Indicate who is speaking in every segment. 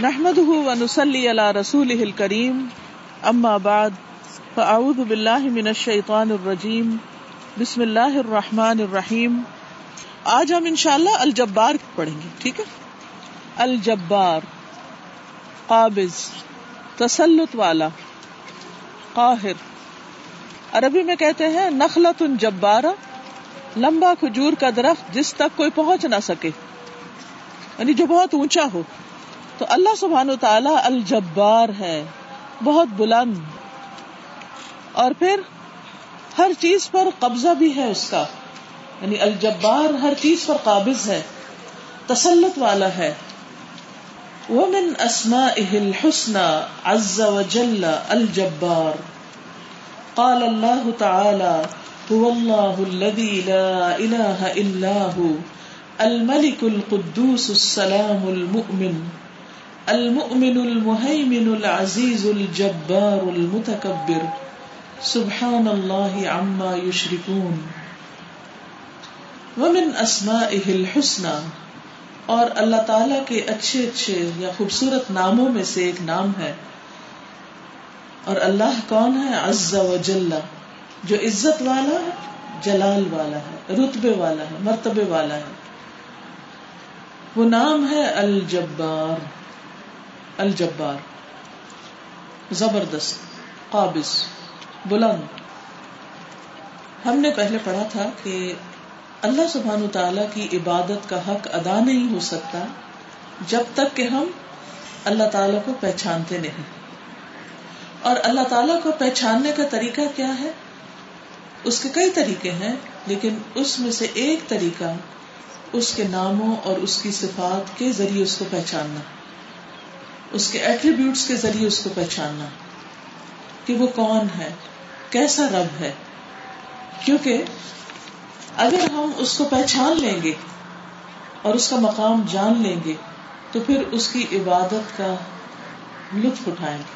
Speaker 1: نحمده ونصلي على رسوله الكريم. اما بعد فاعوذ بالله من الشيطان الرجيم. بسم الله الرحمن الرحيم. آج ہم انشاءاللہ الجبار پڑھیں گے، ٹھیک ہے؟ الجبار، قابض، تسلط والا، قاہر۔ عربی میں کہتے ہیں نخلت جبارہ، لمبا کھجور کا درخت جس تک کوئی پہنچ نہ سکے۔ یعنی جو بہت اونچا ہو۔ تو اللہ سبحان و تعالی الجبار ہے، بہت بلند۔ اور پھر ہر چیز پر قبضہ بھی ہے اس کا۔ یعنی الجبار ہر چیز پر قابض ہے، تسلط والا ہے۔ ومن اسمائه الحسنى عز وجل الجبار۔ قال الله تعالى، هو الله الذي لا اله الا هو، الملك القدوس السلام المؤمن۔ المؤمن المهيمن العزيز الجبار المتكبر. سبحان الله عما يشركون. ومن اسمائه الحسنى. اور اللہ تعالی کے اچھے اچھے یا خوبصورت ناموں میں سے ایک نام ہے. اور اللہ کون ہے؟ عز و جل. جو عزت والا ہے، جلال والا ہے، رتبے والا ہے، مرتبے والا ہے. وہ نام ہے الجبار. الجبار، زبردست، قابض، بلند۔ ہم نے پہلے پڑھا تھا کہ اللہ سبحان تعالی کی عبادت کا حق ادا نہیں ہو سکتا جب تک کہ ہم اللہ تعالی کو پہچانتے نہیں۔ اور اللہ تعالیٰ کو پہچاننے کا طریقہ کیا ہے؟ اس کے کئی طریقے ہیں، لیکن اس میں سے ایک طریقہ اس کے ناموں اور اس کی صفات کے ذریعے اس کو پہچاننا۔ اس کے ایٹریبیوٹس کے ذریعے اس کو پہچاننا کہ وہ کون ہے، کیسا رب ہے. کیونکہ اگر ہم اس کو پہچان لیں گے اور اس کا مقام جان لیں گے، تو پھر اس کی عبادت کا لطف اٹھائیں گے.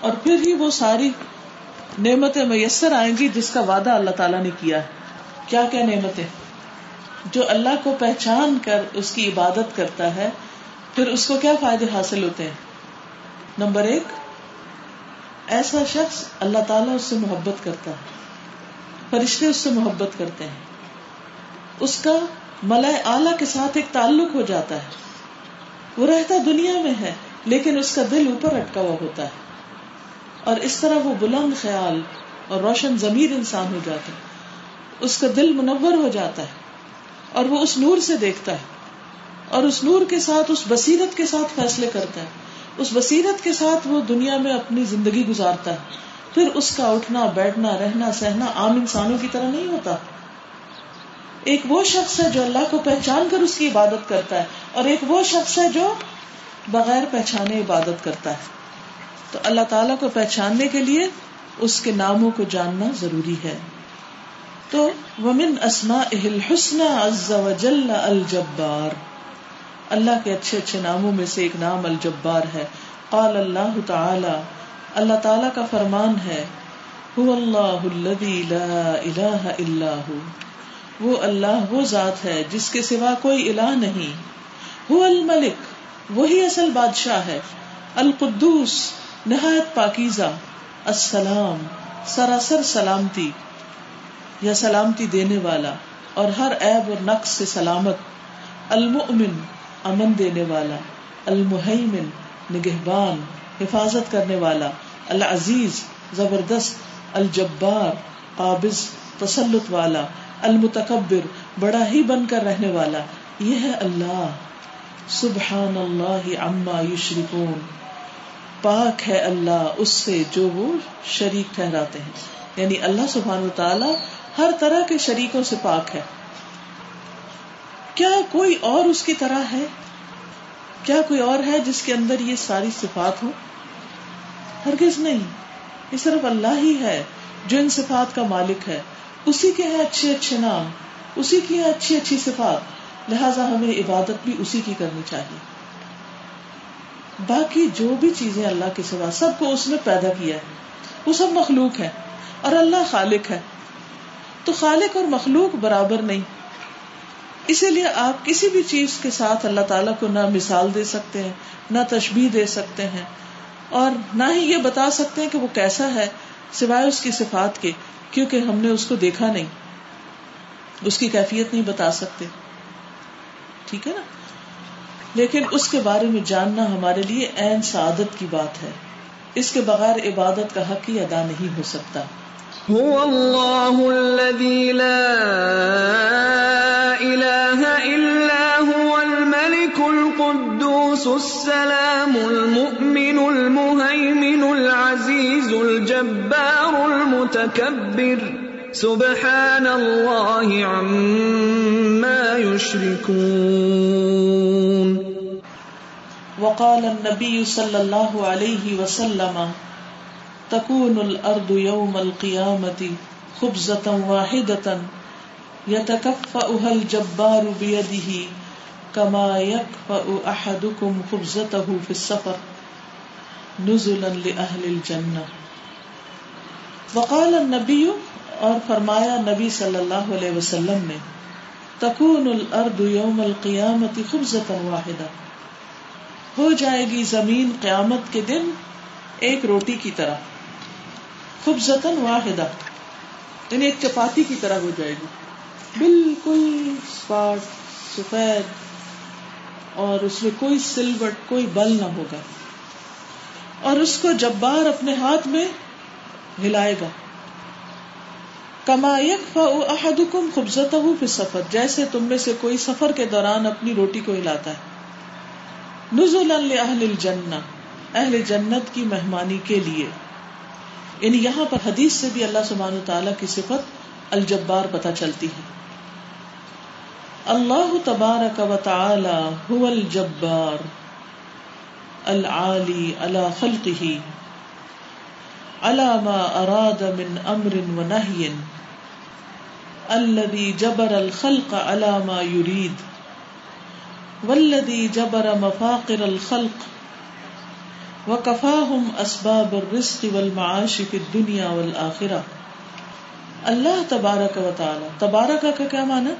Speaker 1: اور پھر ہی وہ ساری نعمتیں میسر آئیں گی جس کا وعدہ اللہ تعالیٰ نے کیا ہے. کیا کیا نعمتیں؟ جو اللہ کو پہچان کر اس کی عبادت کرتا ہے پھر اس کو کیا فائدے حاصل ہوتے ہیں؟ نمبر ایک، ایسا شخص اللہ تعالیٰ اس سے محبت کرتا ہے، فرشتے اس سے محبت کرتے ہیں۔ اس کا ملائے اعلی کے ساتھ ایک تعلق ہو جاتا ہے۔ وہ رہتا دنیا میں ہے، لیکن اس کا دل اوپر اٹکا ہوا ہوتا ہے۔ اور اس طرح وہ بلند خیال اور روشن ضمیر انسان ہو جاتا ہے۔ اس کا دل منور ہو جاتا ہے اور وہ اس نور سے دیکھتا ہے۔ اور اس نور کے ساتھ، اس بصیرت کے ساتھ فیصلے کرتا ہے۔ اس بصیرت کے ساتھ وہ دنیا میں اپنی زندگی گزارتا ہے۔ پھر اس کا اٹھنا، بیٹھنا، رہنا، سہنا عام انسانوں کی طرح نہیں ہوتا۔ ایک وہ شخص ہے جو اللہ کو پہچان کر اس کی عبادت کرتا ہے، اور ایک وہ شخص ہے جو بغیر پہچانے عبادت کرتا ہے۔ تو اللہ تعالیٰ کو پہچاننے کے لیے اس کے ناموں کو جاننا ضروری ہے۔ تو ومن اسما الحسن الجبار اللہ کے اچھے اچھے ناموں میں سے ایک نام الجبار ہے۔ قال اللہ تعالی اللہ تعالی کا فرمان ہے، هو اللہ الذي لا الہ الا هو وہ اللہ، وہ ذات ہے جس کے سوا کوئی الہ نہیں۔ هو الملک وہی اصل بادشاہ ہے۔ القدوس، نہایت پاکیزہ۔ السلام، سراسر سلامتی یا سلامتی دینے والا۔ اور ہر عیب اور نقص سے سلامت۔ المؤمن امن دینے والا، المحیمن، نگہبان، حفاظت کرنے والا، العزیز، زبردست، الجبار، قابض، تسلط والا، المتکبر، بڑا ہی بن کر رہنے والا، یہ ہے اللہ۔ سبحان اللہ عما یشرکون۔ پاک ہے اللہ اس سے جو وہ شریک ٹھہراتے ہیں۔ یعنی اللہ سبحان و تعالی ہر طرح کے شریکوں سے پاک ہے۔ کیا کوئی اور اس کی طرح ہے؟ کیا کوئی اور ہے جس کے اندر یہ ساری صفات ہو ہرگز نہیں۔ یہ صرف اللہ ہی ہے جو ان صفات کا مالک ہے۔ اسی کے ہیں اچھے اچھے نام، اسی کی ہے اچھی اچھی صفات۔ لہذا ہمیں عبادت بھی اسی کی کرنی چاہیے۔ باقی جو بھی چیزیں اللہ کے سوا سب کو اس میں پیدا کیا ہے، وہ سب مخلوق ہے اور اللہ خالق ہے۔ تو خالق اور مخلوق برابر نہیں۔ اسی لیے آپ کسی بھی چیز کے ساتھ اللہ تعالیٰ کو نہ مثال دے سکتے ہیں، نہ تشبیح دے سکتے ہیں۔ اور نہ ہی یہ بتا سکتے ہیں کہ وہ کیسا ہے، سوائے اس کی صفات کے، کیونکہ ہم نے اس کو دیکھا نہیں۔ اس کی کیفیت نہیں بتا سکتے۔ ٹھیک ہے نا؟ لیکن اس کے بارے میں جاننا ہمارے لیے عین سعادت کی بات ہے۔ اس کے بغیر عبادت کا حق ہی ادا نہیں ہو سکتا۔
Speaker 2: هو اللہ السلام المؤمن المهيمن العزيز الجبار المتكبر. سبحان الله عما يشركون.
Speaker 1: وقال النبي صلى الله عليه وسلم، تكون الارض يوم القيامه خبزه واحده يتكفأها الجبار بيده كما يكفأ احدكم خبزته في السفر نزلا لاهل الجنه وقال النبي اور فرمایا نبی صلی اللہ علیہ وسلم نے، تکون الارض یوم القیامت خبزتا واحدہ ہو جائے گی زمین قیامت کے دن ایک روٹی کی طرح خوبزتن واحدہ یعنی ایک چپاتی کی طرح ہو جائے گی. بالکل سفید اور اس میں کوئی سلوٹ، کوئی بل نہ ہوگا۔ اور اس کو جب بار اپنے ہاتھ میں ہلائے گا۔ کما احدکم خوبزت ہو سفر جیسے تم میں سے کوئی سفر کے دوران اپنی روٹی کو ہلاتا ہے۔ نزول اہل الجنہ، اہل جنت کی مہمانی کے لیے۔ یعنی یہاں پر حدیث سے بھی اللہ سبحانہ تعالیٰ کی صفت الجبار پتہ چلتی ہے۔ اللہ تبارک و تعالی هو الجبار العالی علی خلقه على ما اراد من امر ونهي الذي جبر الخلق على ما يريد والذي جبر مفاقر الخلق وکفاہم اسباب الرزق والمعاش فی الدنیا والآخرہ اللہ تبارک و تعالی تبارک کا کیا معنی؟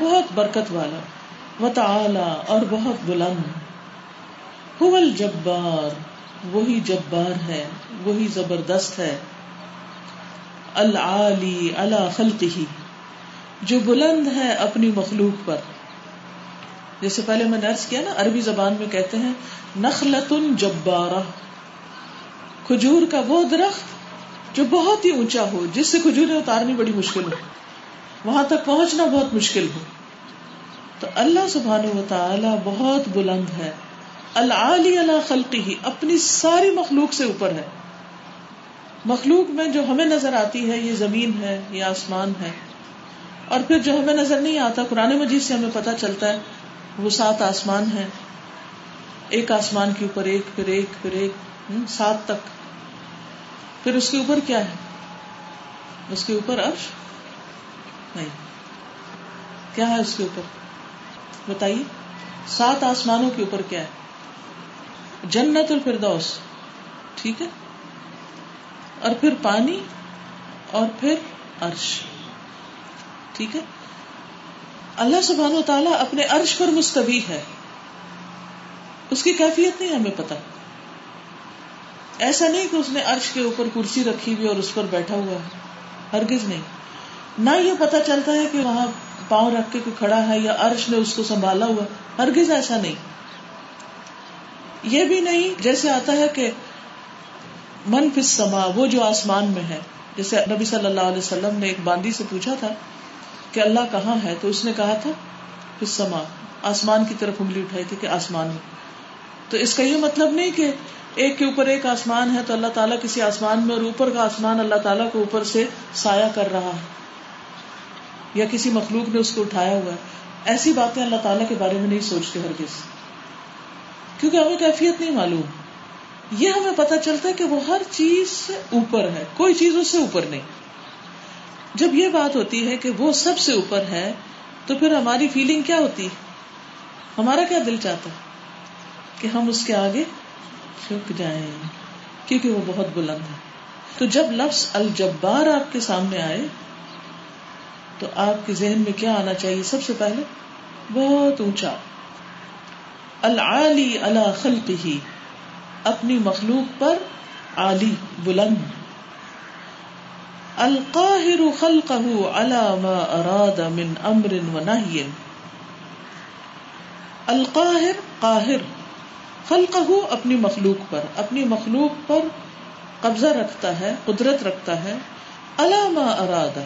Speaker 1: بہت برکت والا و تعالی اور بہت بلند۔ هو الجبار، وہی جبار ہے، وہی زبردست ہے۔ العالی علی خلقہ، جو بلند ہے اپنی مخلوق پر۔ جیسے پہلے میں نرس کیا نا، عربی زبان میں کہتے ہیں نخلت جبارہ۔ کھجور کا وہ درخت جو بہت ہی اونچا ہو، جس سے کھجوریں اتارنی بڑی مشکل ہو۔ وہاں تک پہنچنا بہت مشکل ہو۔ تو اللہ سبحان و تعالی بہت بلند ہے۔ العلی اللہ خلقی ہی اپنی ساری مخلوق سے اوپر ہے۔ مخلوق میں جو ہمیں نظر آتی ہے، یہ زمین ہے، یہ آسمان ہے۔ اور پھر جو ہمیں نظر نہیں آتا، قرآن مجید سے ہمیں پتا چلتا ہے، وہ سات آسمان ہے ایک آسمان کے اوپر ایک، پھر ایک پھر ایک سات تک۔ پھر اس کے اوپر کیا ہے؟ اس کے اوپر عرش۔ نہیں۔ کیا ہے اس کے اوپر؟ بتائیے۔ سات آسمانوں کے اوپر کیا ہے؟ جنت الفردوس۔ ٹھیک ہے۔ اور پھر پانی اور پھر عرش۔ ٹھیک ہے۔ اللہ سبحان و تعالیٰ اپنے عرش پر مستوی ہے۔ اس کی کیفیت نہیں ہمیں پتا ایسا نہیں کہ اس نے عرش کے اوپر کرسی رکھی ہوئی اور اس پر بیٹھا ہوا ہے۔ ہرگز نہیں۔ نہ یہ پتا چلتا ہے کہ وہاں پاؤں رکھ کے کوئی کھڑا ہے یا عرش نے اس کو سنبھالا ہوا، ہرگز ایسا نہیں۔ یہ بھی نہیں، جیسے آتا ہے کہ من فس سما وہ جو آسمان میں ہے۔ جیسے نبی صلی اللہ علیہ وسلم نے ایک باندی سے پوچھا تھا کہ اللہ کہاں ہے، تو اس نے کہا تھا پس سما آسمان کی طرف انگلی اٹھائی تھی کہ آسمان میں۔ تو اس کا یہ مطلب نہیں کہ ایک کے اوپر ایک آسمان ہے تو اللہ تعالیٰ کسی آسمان میں اور اوپر کا آسمان اللہ تعالیٰ کو اوپر سے سایہ کر رہا ہے۔ یا کسی مخلوق نے اس کو اٹھایا ہوا ہے۔ ایسی باتیں اللہ تعالیٰ کے بارے میں نہیں سوچتے ہر کیونکہ ہمیں کیفیت نہیں معلوم۔ یہ ہمیں پتا چلتا ہے کہ وہ ہر چیز سے اوپر ہے۔ کوئی چیز اس سے اوپر نہیں۔ جب یہ بات ہوتی ہے کہ وہ سب سے اوپر ہے، تو پھر ہماری فیلنگ کیا ہوتی؟ ہمارا کیا دل چاہتا؟ ہے کہ ہم اس کے آگے جھک جائیں۔ کیونکہ وہ بہت بلند ہے۔ تو جب لفظ الجبار آپ کے سامنے آئے تو آپ کے ذہن میں کیا آنا چاہیے سب سے پہلے؟ بہت اونچا۔ العلی اللہ خلق ہی اپنی مخلوق پر عالی بلند۔ القاہر خلقه على ما اراد من امر و نهی القاہر قاہر خلقه اپنی مخلوق پر، اپنی مخلوق پر قبضہ رکھتا ہے، قدرت رکھتا ہے۔ علامہ ارادہ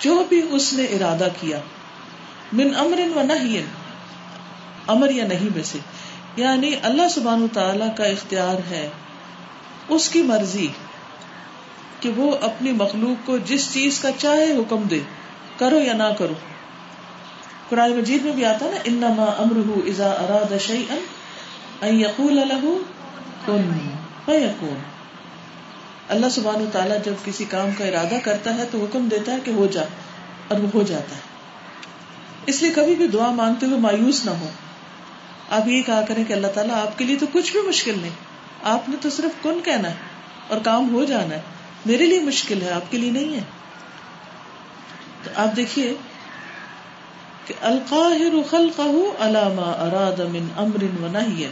Speaker 1: جو بھی اس نے ارادہ کیا، من امر و نہیں امر یا نہیں میں سے یعنی اللہ سبحان تعالی کا اختیار ہے اس کی مرضی کہ وہ اپنی مخلوق کو جس چیز کا چاہے حکم دے، کرو یا نہ کرو۔ قرآن مجید میں بھی آتا نا، انما امرہ اذا اراد شیئا ان یقول له کن فیکون۔ اللہ سبحان و تعالیٰ جب کسی کام کا ارادہ کرتا ہے تو حکم دیتا ہے کہ ہو جا اور وہ ہو جاتا ہے۔ اس لیے کبھی بھی دعا مانگتے ہوئے مایوس نہ ہو۔ آپ یہ کہا کریں کہ اللہ تعالیٰ آپ کے لیے تو کچھ بھی مشکل نہیں۔ آپ نے تو صرف کن کہنا ہے اور کام ہو جانا ہے۔ میرے لیے مشکل ہے، آپ کے لیے نہیں ہے۔ تو آپ دیکھیے کہ القاہر خلقہ علامہ اراد من امر و نہی۔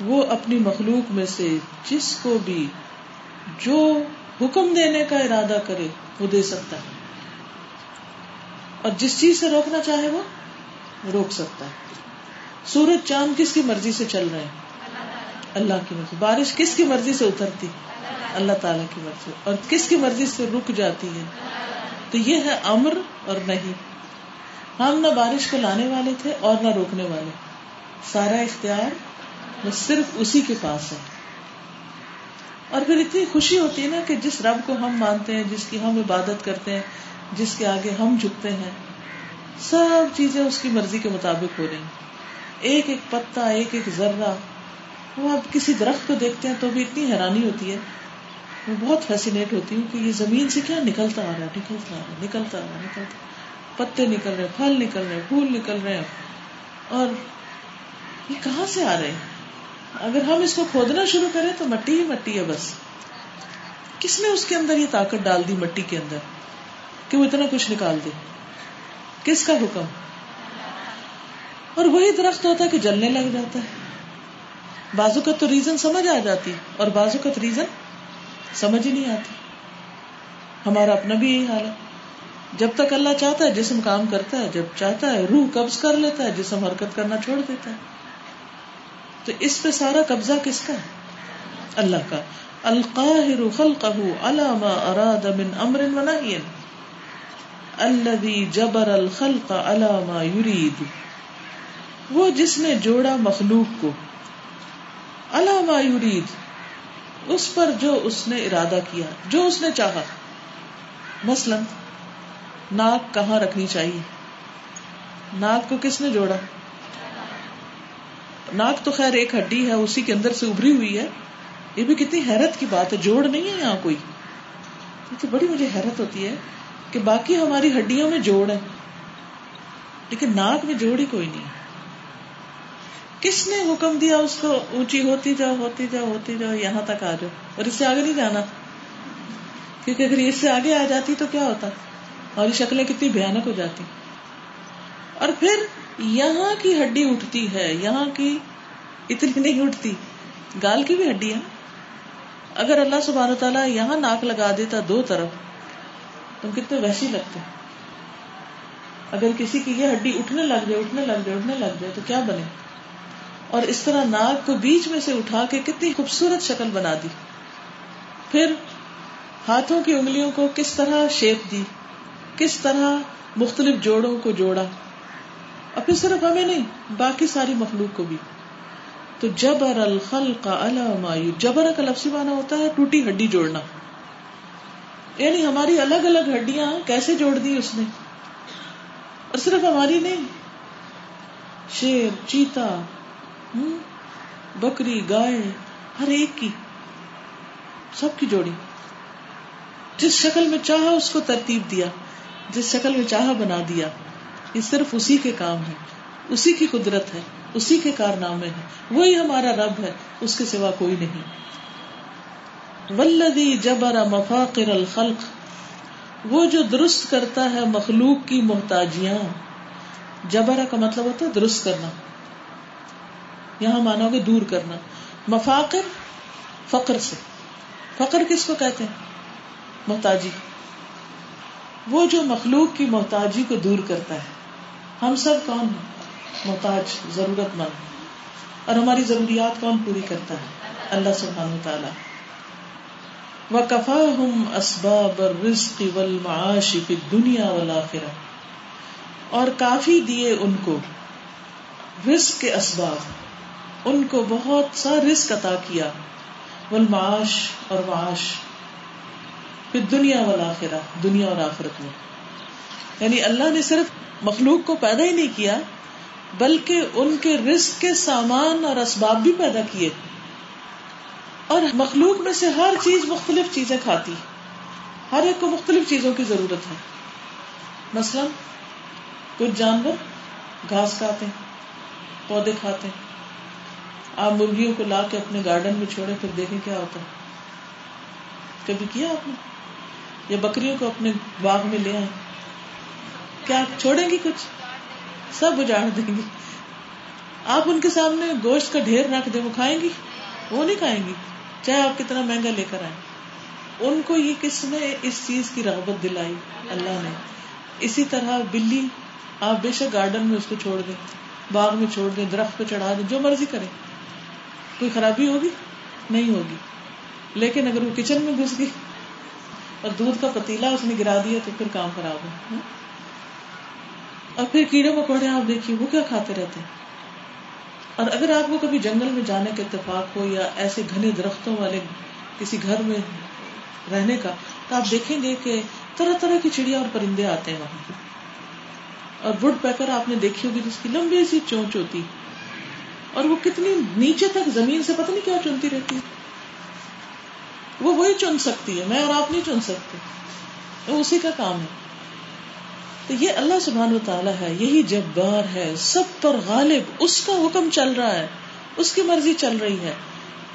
Speaker 1: وہ اپنی مخلوق میں سے جس کو بھی جو حکم دینے کا ارادہ کرے وہ دے سکتا ہے۔ اور جس چیز سے روکنا چاہے وہ روک سکتا ہے۔ سورج چاند کس کی مرضی سے چل رہے ہیں؟ اللہ کی مرضی۔ بارش کس کی مرضی سے اترتی؟ اللہ تعالی کی مرضی۔ اور کس کی مرضی سے رک جاتی ہے؟ تو یہ ہے امر اور نہیں۔ ہم نہ بارش کو لانے والے تھے اور نہ روکنے والے۔ سارا اختیار وہ صرف اسی کے پاس ہے۔ اور پھر اتنی خوشی ہوتی ہے نا کہ جس رب کو ہم مانتے ہیں، جس کی ہم عبادت کرتے ہیں، جس کے آگے ہم جھکتے ہیں، سب چیزیں اس کی مرضی کے مطابق ہو رہی ایک ایک پتا، ایک ایک ذرہ، وہ آپ کسی درخت کو دیکھتے ہیں تو بھی اتنی حیرانی ہوتی ہے۔ میں بہت فیسینیٹ ہوتی ہوں کہ یہ زمین سے کیا نکلتا آ رہا ہے، نکلتا آ رہا ہے، نکلتا آ رہا ہے، نکلتا پتے نکل رہے پھل نکل رہے پھول نکل رہے ہیں۔ اور یہ کہاں سے آ رہے ہیں؟ اگر ہم اس کو کھودنا شروع کریں تو مٹی ہی مٹی ہے بس۔ کس نے اس کے اندر یہ طاقت ڈال دی مٹی کے اندر کہ وہ اتنا کچھ نکال دے؟ کس کا حکم؟ اور وہی درخت ہوتا ہے کہ جلنے لگ جاتا ہے۔ بازو کا تو ریزن سمجھ آ جاتی، اور بازو کا تو ریزن سمجھ ہی نہیں آتی۔ ہمارا اپنا بھی یہی حال ہے۔ جب تک اللہ چاہتا ہے، جسم کام کرتا ہے، جب چاہتا ہے، روح قبض کر لیتا ہے، جسم حرکت کرنا چھوڑ دیتا ہے۔ تو اس پہ سارا قبضہ کس کا ہے؟ اللہ کا۔ القاہر خلقہ على ما اراد من امر و نهی الذي جبر الخلق على ما يريد وہ جس نے جوڑا مخلوق کو۔ على ما يريد اس پر جو اس نے ارادہ کیا، جو اس نے چاہا۔ مثلا ناک کہاں رکھنی چاہیے؟ ناک کو کس نے جوڑا؟ ناک تو خیر ایک ہڈی ہے، اسی کے اندر سے ابری ہوئی ہے۔ یہ بھی کتنی حیرت کی بات ہے، جوڑ نہیں ہے یہاں کوئی۔ تو بڑی مجھے حیرت ہوتی ہے کہ باقی ہماری ہڈیوں میں جوڑ ہے، لیکن ناک میں جوڑ ہی کوئی نہیں۔ کس نے حکم دیا اس کو؟ اونچی ہوتی جاؤ ہوتی جاؤ ہوتی جاؤ، یہاں تک آ جاؤ۔ اور اس سے آگے نہیں جانا۔ کیونکہ اگر اس سے آگے آ جاتی تو کیا ہوتا؟ اور شکلیں کتنی بھیانک ہو جاتی۔ اور پھر یہاں کی ہڈی اٹھتی ہے، یہاں کی اتنی نہیں اٹھتی۔ گال کی بھی ہڈی ہے اگر اللہ سبحانہ تعالیٰ یہاں ناک لگا دیتا دو طرف، تو کتنے ویسی لگتے اگر کسی کی یہ ہڈی اٹھنے لگ جائے، اٹھنے لگ جائے، اٹھنے لگ جائے، تو کیا بنے؟ اور اس طرح ناک کو بیچ میں سے اٹھا کے کتنی خوبصورت شکل بنا دی۔ پھر ہاتھوں کی انگلیوں کو کس طرح شیپ دی، کس طرح مختلف جوڑوں کو جوڑا۔ اور پھر صرف ہمیں نہیں، باقی ساری مخلوق کو بھی۔ تو جبر الخل کا المایو جبر کا لفظی مانا ہوتا ہے ٹوٹی ہڈی جوڑنا۔ یعنی ہماری الگ الگ ہڈیاں کیسے جوڑ دی اس نے؟ اور صرف ہماری نہیں، شیر، چیتا بکری، گائے، ہر ایک کی سب کی جوڑی۔ جس شکل میں چاہا اس کو ترتیب دیا، جس شکل میں چاہا بنا دیا۔ یہ صرف اسی کے کام ہے، اسی کی قدرت ہے، اسی کے کارنامے ہے وہی ہمارا رب ہے، اس کے سوا کوئی نہیں۔ ولدی جبر مفاقر الخلق، وہ جو درست کرتا ہے مخلوق کی محتاجیاں۔ جبرا کا مطلب ہوتا ہے درست کرنا۔ یہاں مانو گے دور کرنا۔ مفاقر، فقر سے۔ فقر کس کو کہتے ہیں؟ محتاجی۔ وہ جو مخلوق کی محتاجی کو دور کرتا ہے۔ ہم سب کون ہیں محتاج ضرورت مند اور ہماری ضروریات کون پوری کرتا ہے؟ اللہ سبحانہ تعالی و کفا ہم اسباب رزق والمعاش فی دنیا والآخرہ اور کافی دیے ان کو رزق کے اسباب۔ ان کو بہت سا رزق عطا کیا۔ والمعاش اور معاش پھر دنیا والآخرہ دنیا اور آخرت میں۔ یعنی اللہ نے صرف مخلوق کو پیدا ہی نہیں کیا، بلکہ ان کے رزق کے سامان اور اسباب بھی پیدا کیے۔ اور مخلوق میں سے ہر چیز مختلف چیزیں کھاتی۔ ہر ایک کو مختلف چیزوں کی ضرورت ہے۔ مثلا، کچھ جانور گھاس کھاتے ہیں، پودے کھاتے ہیں۔ آپ مرغیوں کو لا کے اپنے گارڈن میں چھوڑے پھر دیکھیں کیا ہوتا ہے۔ کبھی کیا آپ نے؟ یا بکریوں کو اپنے باغ میں لے آئے کیا چھوڑیں گی کچھ؟ سب اجاڑ دیں گی۔ آپ ان کے سامنے گوشت کا ڈھیر رکھ دیں، وہ کھائیں گی؟ وہ نہیں کھائیں گی۔ چاہے آپ کتنا مہنگا لے کر آئے ان کو یہ کس نے اس چیز کی رغبت دلائی؟ اللہ نے۔ اسی طرح بلی، آپ بے شک گارڈن میں اس کو چھوڑ دیں، باغ میں چھوڑ دیں، درخت پہ چڑھا دیں، جو مرضی کریں۔ کوئی خرابی ہوگی؟ نہیں ہوگی۔ لیکن اگر وہ کچن میں گھس گئی اور دودھ کا پتیلا اس نے گرا دیا تو پھر کام خراب ہو اور پھر کیڑے مکوڑے آپ دیکھیے، وہ کیا کھاتے رہتے ہیں؟ اور اگر آپ کو کبھی جنگل میں جانے کا اتفاق ہو یا ایسے گھنے درختوں والے کسی گھر میں رہنے کا، تو آپ دیکھیں گے کہ طرح طرح کی چڑیا اور پرندے آتے ہیں وہاں اور وڈ پیکر آپ نے دیکھی ہوگی جس کی لمبی سی چونچ ہوتی اور وہ کتنی نیچے تک زمین سے پتہ نہیں کیا چنتی رہتی وہ وہی چن سکتی ہے، میں اور آپ نہیں چن سکتے۔ وہ اسی کا کام ہے۔ تو یہ اللہ سبحان و تعالیٰ ہے، یہی جبار ہے، سب پر غالب، اس کا حکم چل رہا ہے، اس کی مرضی چل رہی ہے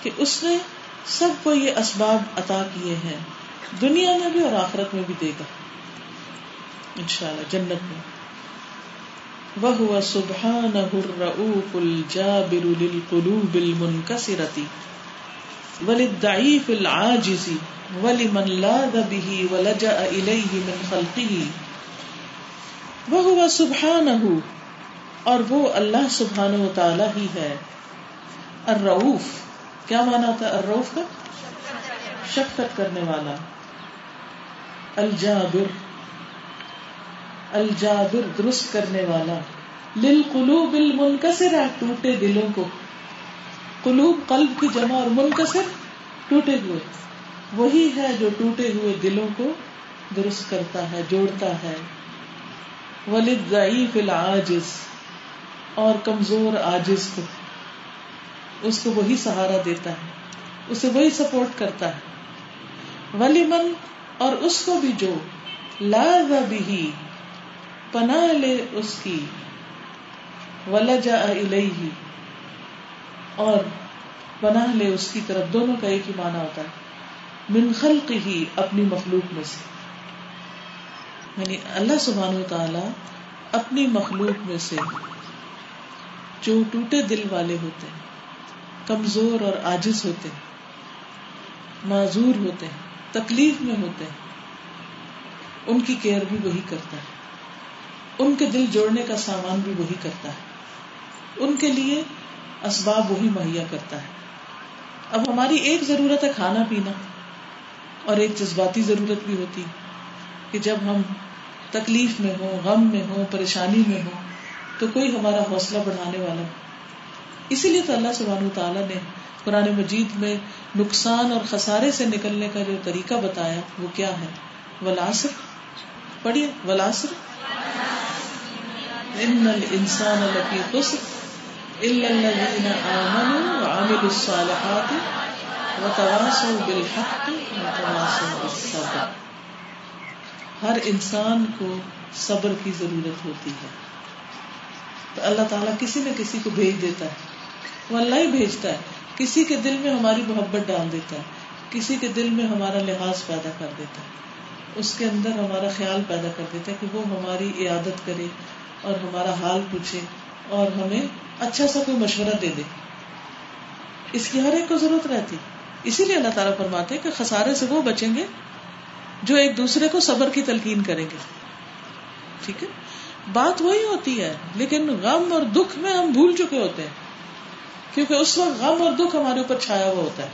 Speaker 1: کہ اس نے سب کو یہ اسباب عطا کیے ہیں، دنیا میں بھی اور آخرت میں بھی دے گا انشاءاللہ، جنت میں۔ وہ سبحان الرؤوف الجابر للقلوب المنكسرة وللضعيف العاجز، ولمن لاذ به ولجأ إليه من خلقه وهو سبحانه اور وہ اللہ سبحانہ و تعالی ہی ہے۔ الرؤوف، کیا مانا ہوتا ہے کا؟ شفقت کرنے والا۔ الجابر الجابر، درست کرنے والا۔ لل قلوب المنکسر ٹوٹے دلوں کو۔ قلوب قلب کی جمع اور منکسر، ٹوٹے ہوئے۔ وہی ہے جو ٹوٹے ہوئے دلوں کو درست کرتا ہے، جوڑتا ہے۔ ولد ضعیف العاجز، اور کمزور عاجز کو اس کو وہی سہارا دیتا ہے، اسے وہی سپورٹ کرتا ہے۔ ولی من اور اس کو بھی جو لا بھی پناہ لے اس کی۔ ولجا الیہ اور پناہ لے اس کی طرف۔ دونوں کا ایک ہی معنی ہوتا ہے۔ من خلق ہی اپنی مخلوق میں سے۔ یعنی اللہ سبحانہ و تعالی اپنی مخلوق میں سے جو ٹوٹے دل والے ہوتے ہیں، کمزور اور آجز ہوتے ہیں، معذور ہوتے ہیں، تکلیف میں ہوتے ہیں، ان کی کیئر بھی وہی کرتا ہے۔ ان کے دل جوڑنے کا سامان بھی وہی کرتا ہے۔ ان کے لیے اسباب وہی مہیا کرتا ہے۔ اب ہماری ایک ضرورت ہے کھانا پینا، اور ایک جذباتی ضرورت بھی ہوتی۔ ہے کہ جب ہم تکلیف میں ہوں، غم میں ہوں، پریشانی میں ہوں، تو کوئی ہمارا حوصلہ بڑھانے والا اسی لیے تو اللہ سبحانہ تعالیٰ نے قرآن مجید میں نقصان اور خسارے سے نکلنے کا جو طریقہ بتایا، وہ کیا ہے؟ ولاسر پڑھیے ولاسر ان الانسان لفی خسر الا الذين امنوا وعملوا الصالحات وتواصوا بالحق وتواصوا بالصبر۔ ہر انسان کو صبر کی ضرورت ہوتی ہے۔ تو اللہ تعالیٰ کسی نہ کسی کو بھیج دیتا ہے۔ وہ اللہ ہی بھیجتا ہے۔ کسی کے دل میں ہماری محبت ڈال دیتا ہے۔ کسی کے دل میں ہمارا لحاظ پیدا کر دیتا ہے۔ اس کے اندر ہمارا خیال پیدا کر دیتا ہے کہ وہ ہماری عیادت کرے اور ہمارا حال پوچھے اور ہمیں اچھا سا کوئی مشورہ دے دے۔ اس کی ہر ایک کو ضرورت رہتی۔ اسی لیے اللہ تعالیٰ فرماتے کہ خسارے سے وہ بچیں گے جو ایک دوسرے کو صبر کی تلقین کریں گے۔ ٹھیک ہے؟ بات وہی ہوتی ہے، لیکن غم اور دکھ میں ہم بھول چکے ہوتے ہیں، کیونکہ اس وقت غم اور دکھ ہمارے اوپر چھایا ہوا ہوتا ہے۔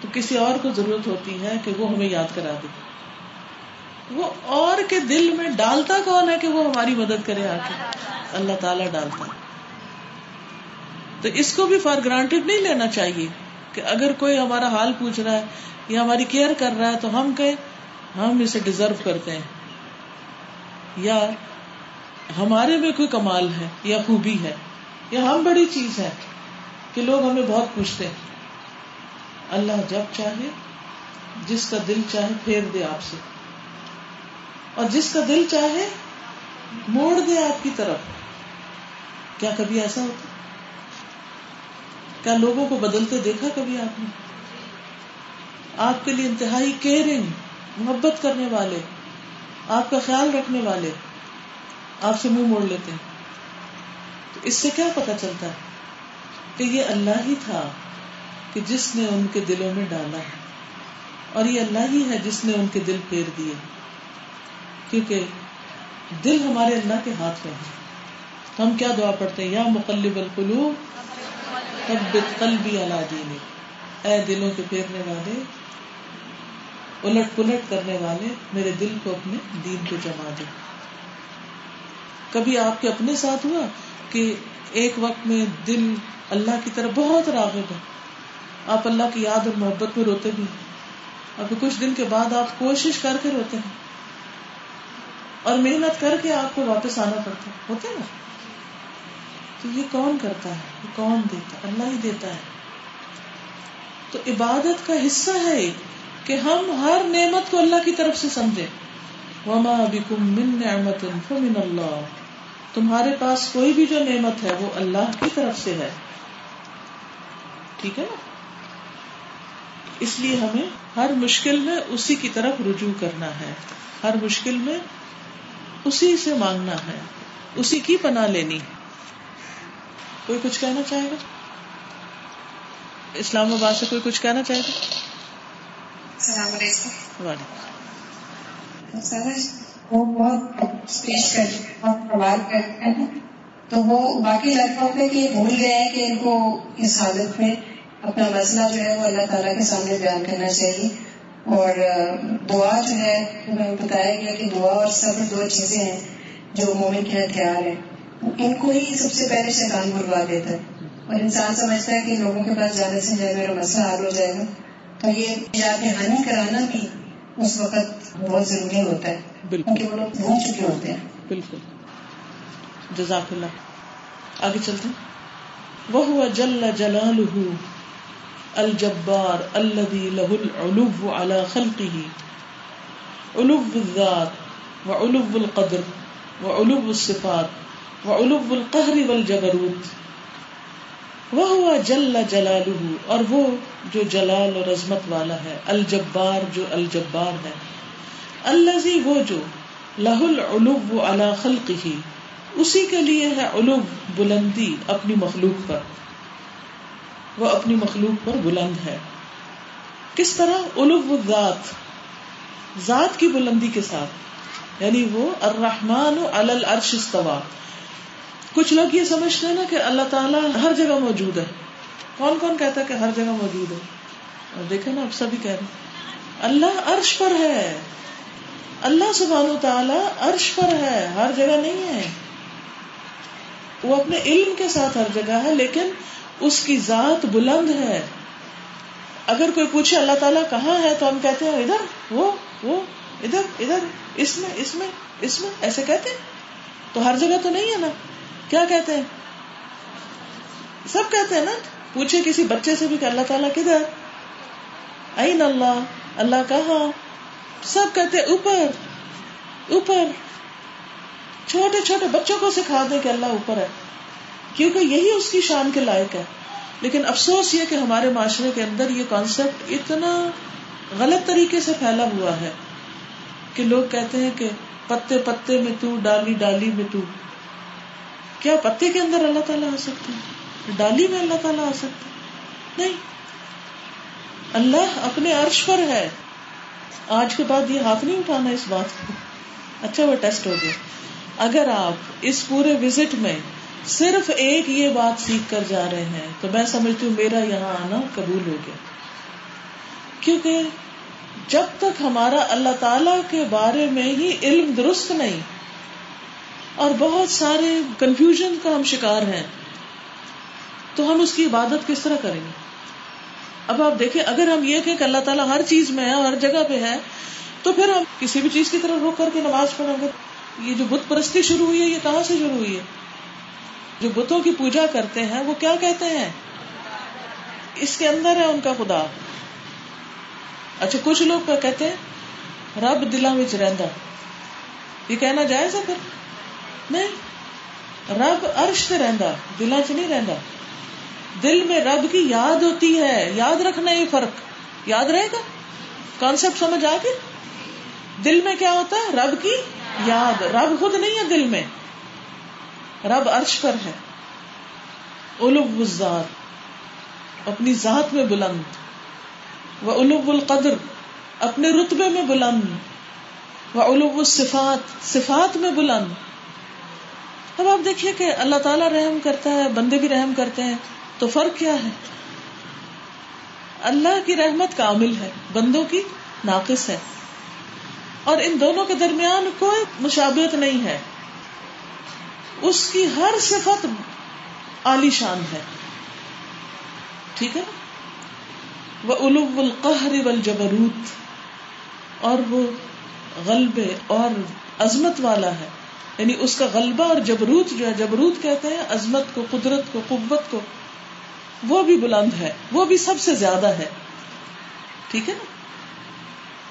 Speaker 1: تو کسی اور کو ضرورت ہوتی ہے کہ وہ ہمیں یاد کرا دے۔ وہ اور کے دل میں ڈالتا کون ہے کہ وہ ہماری مدد کرے آ کے اللہ تعالیٰ ڈالتا تو اس کو بھی فار گرانٹیڈ نہیں لینا چاہیے۔ کہ اگر کوئی ہمارا حال پوچھ رہا ہے یا ہماری کیئر کر رہا ہے تو ہم کہ ہم اسے ڈیزرو کرتے ہیں۔ یا ہمارے میں کوئی کمال ہے یا خوبی ہے، یا ہم بڑی چیز ہے کہ لوگ ہمیں بہت پوچھتے ہیں۔ اللہ جب چاہے، جس کا دل چاہے پھیر دے آپ سے۔ اور جس کا دل چاہے، موڑ دے آپ کی طرف۔ کیا کبھی ایسا ہوتا کیا لوگوں کو بدلتے دیکھا کبھی آپ نے؟ آپ کے لیے انتہائی کیئرنگ محبت کرنے والے، آپ کا خیال رکھنے والے آپ سے منہ موڑ لیتے ہیں۔ تو اس سے کیا پتا چلتا ہے کہ یہ اللہ ہی تھا کہ جس نے ان کے دلوں میں ڈالا ہے۔ اور یہ اللہ ہی ہے جس نے ان کے دل پھیر دیے۔ کیونکہ دل ہمارے اللہ کے ہاتھ میں ہے۔ تو ہم کیا دعا پڑھتے ہیں؟ یا مقلب القلوب ثبت قلبی علی دینک۔ اے دلوں کے پھیرنے والے الٹ پلٹ کرنے والے، میرے دل کو اپنے دین کو جما دے کبھی آپ کے اپنے ساتھ ہوا کہ ایک وقت میں دل اللہ کی طرف بہت راغب ہے؟ آپ اللہ کی یاد اور محبت میں روتے بھی اب کچھ دن کے بعد آپ کوشش کر کے روتے ہیں۔ اور محنت کر کے آپ کو واپس آنا پڑتا ہے۔ ہوتے نا؟ تو یہ کون کرتا ہے؟ یہ کون دیتا ہے؟ اللہ ہی دیتا ہے۔ تو عبادت کا حصہ ہے کہ ہم ہر نعمت کو اللہ کی طرف سے سمجھے وما بکم من نعمت فمن اللہ تمہارے پاس کوئی بھی جو نعمت ہے وہ اللہ کی طرف سے ہے۔ ٹھیک ہے نا؟ اس لیے ہمیں ہر مشکل میں اسی کی طرف رجوع کرنا ہے۔ ہر مشکل میں اسی سے مانگنا ہے۔ اسی کی پناہ لینی کوئی کچھ کہنا چاہے گا؟ اسلام آباد سے کوئی کچھ کہنا چاہے گا؟
Speaker 3: السلام علیکم۔
Speaker 1: وعلیکم
Speaker 3: وہ بہت پیش کر سوال کرتے ہیں تو وہ باقی ہوتا ہے کہ بھول گئے ہیں کہ ان کو اس حالت میں اپنا مسئلہ جو ہے وہ اللہ تعالیٰ کے سامنے بیان کرنا چاہیے۔ اور دعا جو ہے بتایا گیا کہ دعا اور صبر دو چیزیں ہیں جو مومن کے ہتھیار ہیں۔ ان کو ہی سب سے پہلے شیطان بروا دیتا ہے۔ اور انسان سمجھتا ہے کہ لوگوں کے پاس جانے سے ہے میرا مسئلہ حل ہو جائے گا۔ تو یہ جا کے ہانی کرانا بھی اس وقت بہت ضروری ہوتا ہے۔ کیونکہ وہ لوگ بھول چکے ہوتے ہیں۔
Speaker 1: بالکل۔ جزاک اللہ۔ آگے چلتے وہ جل جلال الجبار الذي له العلو على خلقه علو الذات وعلو القدر وعلو الصفات۔ وعلو القهر والجبروت وہ جل جلالہ اور وہ جو جلال اور عظمت والا ہے، الجبار جو الجبار ہے۔ الزی وہ جو لہ العلو علی خلقہ اسی کے لیے ہے علو بلندی اپنی مخلوق پر۔ وہ اپنی مخلوق پر بلند ہے۔ کس طرح؟ الب ذات ذات کی بلندی کے ساتھ۔ یعنی وہ الرحمن علی العرش استوا کچھ لوگ یہ سمجھتے ہیں نا کہ اللہ تعالیٰ ہر جگہ موجود ہے۔ کون کون کہتا ہے کہ ہر جگہ موجود ہے؟ اور دیکھے نا، اب سبھی کہہ رہے اللہ عرش پر ہے۔ اللہ سبحان و تعالیٰ عرش پر ہے، ہر جگہ نہیں ہے۔ وہ اپنے علم کے ساتھ ہر جگہ ہے، لیکن اس کی ذات بلند ہے۔ اگر کوئی پوچھے اللہ تعالیٰ کہاں ہے، تو ہم کہتے ہیں ادھر، وہ وہ، ادھر ادھر، اس میں اس میں اس میں، ایسے کہتے ہیں۔ تو ہر جگہ تو نہیں ہے نا۔ کیا کہتے ہیں؟ سب کہتے ہیں نا، پوچھے کسی بچے سے بھی کہ اللہ تعالیٰ کدھر؟ این اللہ؟ اللہ کہاں؟ سب کہتے اوپر اوپر۔ چھوٹے چھوٹے بچوں کو سکھا دیں کہ اللہ اوپر ہے، کیونکہ یہی اس کی شان کے لائق ہے۔ لیکن افسوس یہ کہ ہمارے معاشرے کے اندر یہ کانسیپٹ اتنا غلط طریقے سے پھیلا ہوا ہے کہ لوگ کہتے ہیں کہ پتے پتے میں تو، ڈالی ڈالی میں تو۔ کیا پتے کے اندر اللہ تعالیٰ آ سکتے ہیں؟ ڈالی میں اللہ تعالیٰ آ سکتے نہیں. اللہ اپنے عرش پر ہے. آج کے بعد یہ ہاتھ نہیں اٹھانا اس بات کو. اچھا وہ ٹیسٹ ہو گیا. اگر آپ اس پورے وزٹ میں صرف ایک یہ بات سیکھ کر جا رہے ہیں، تو میں سمجھتی ہوں میرا یہاں آنا قبول ہو گیا. کیونکہ جب تک ہمارا اللہ تعالی کے بارے میں ہی علم درست نہیں اور بہت سارے کنفیوژن کا ہم شکار ہیں۔ تو ہم اس کی عبادت کس طرح کریں گے؟ اب آپ دیکھیں، اگر ہم یہ کہ اللہ تعالیٰ ہر چیز میں ہے، ہر جگہ پہ ہے، تو پھر ہم کسی بھی چیز کی طرف روک کر کے نماز پڑھیں گے۔ یہ جو بت پرستی شروع ہوئی ہے، یہ کہاں سے شروع ہوئی ہے؟ جو بتوں کی پوجا کرتے ہیں، وہ کیا کہتے ہیں؟ اس کے اندر ہے ان کا خدا۔ اچھا کچھ لوگ کہتے ہیں، رب دلا رہندا یہ کہنا جائز ہے پھر؟ نہیں رب ارش سے رہندا دلا چ نہیں رہندا۔ دل میں رب کی یاد ہوتی ہے، یاد رکھنا یہ فرق۔ یاد رہے گا؟ کانسیپٹ سمجھ آ کے دل میں کیا ہوتا ہے؟ رب کی یاد۔ رب خود نہیں ہے دل میں۔ رب عرش پر ہے۔ الب الذات، اپنی ذات میں بلند۔ وہ الب القدر، اپنے رتبے میں بلند۔ وہ الب الصفات، صفات میں بلند۔ اب آپ دیکھیے کہ اللہ تعالیٰ رحم کرتا ہے، بندے بھی رحم کرتے ہیں، تو فرق کیا ہے؟ اللہ کی رحمت کامل ہے، بندوں کی ناقص ہے۔ اور ان دونوں کے درمیان کوئی مشابت نہیں ہے۔ اس کی ہر صفت عالی شان ہے۔ ٹھیک ہے؟ وہ الب القہر والجبروت اور وہ غلبے اور عظمت والا ہے۔ یعنی اس کا غلبہ اور جبروت جو ہے، جبروت کہتے ہیں، عظمت کو، قدرت کو، قوت کو، وہ بھی بلند ہے، وہ بھی سب سے زیادہ ہے۔ ٹھیک ہے نا؟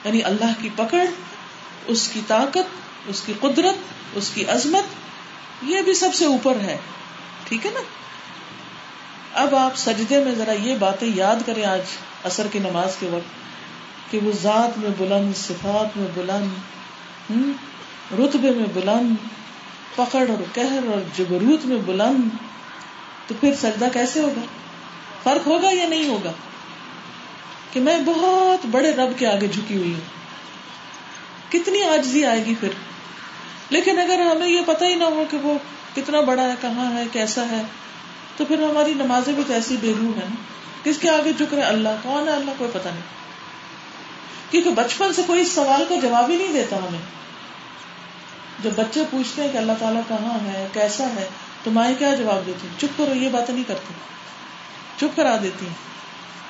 Speaker 1: یعنی اللہ کی پکڑ، اس کی طاقت، اس کی قدرت، اس کی عظمت، یہ بھی سب سے اوپر ہے۔ ٹھیک ہے نا؟ اب آپ سجدے میں ذرا یہ باتیں یاد کریں آج اثر کی نماز کے وقت کہ وہ ذات میں بلند، صفات میں بلند رتبے میں بلند، پکڑ اور کہر اور جبروت میں بلند، تو پھر سجدہ کیسے ہوگا؟ فرق ہوگا یا نہیں ہوگا؟ کہ میں بہت بڑے رب کے آگے جھکی ہوئی ہوں۔ کتنی آجزی آئے گی پھر؟ لیکن اگر ہمیں یہ پتا ہی نہ ہو کہ وہ کتنا بڑا ہے، کہاں ہے، کیسا ہے، تو پھر ہماری نمازیں بھی تو ایسی بے روح ہے کس کے آگے جھک رہے اللہ، کون ہے اللہ؟ کوئی پتا نہیں۔ کیونکہ بچپن سے کوئی اس سوال کا جواب ہی نہیں دیتا ہمیں۔ جب بچے پوچھتے ہیں کہ اللہ تعالیٰ کہاں ہے، کیسا ہے، تو مائیں کیا جواب دیتی چپ کرو، یہ باتیں نہیں کرتی۔ چپ کرا دیتی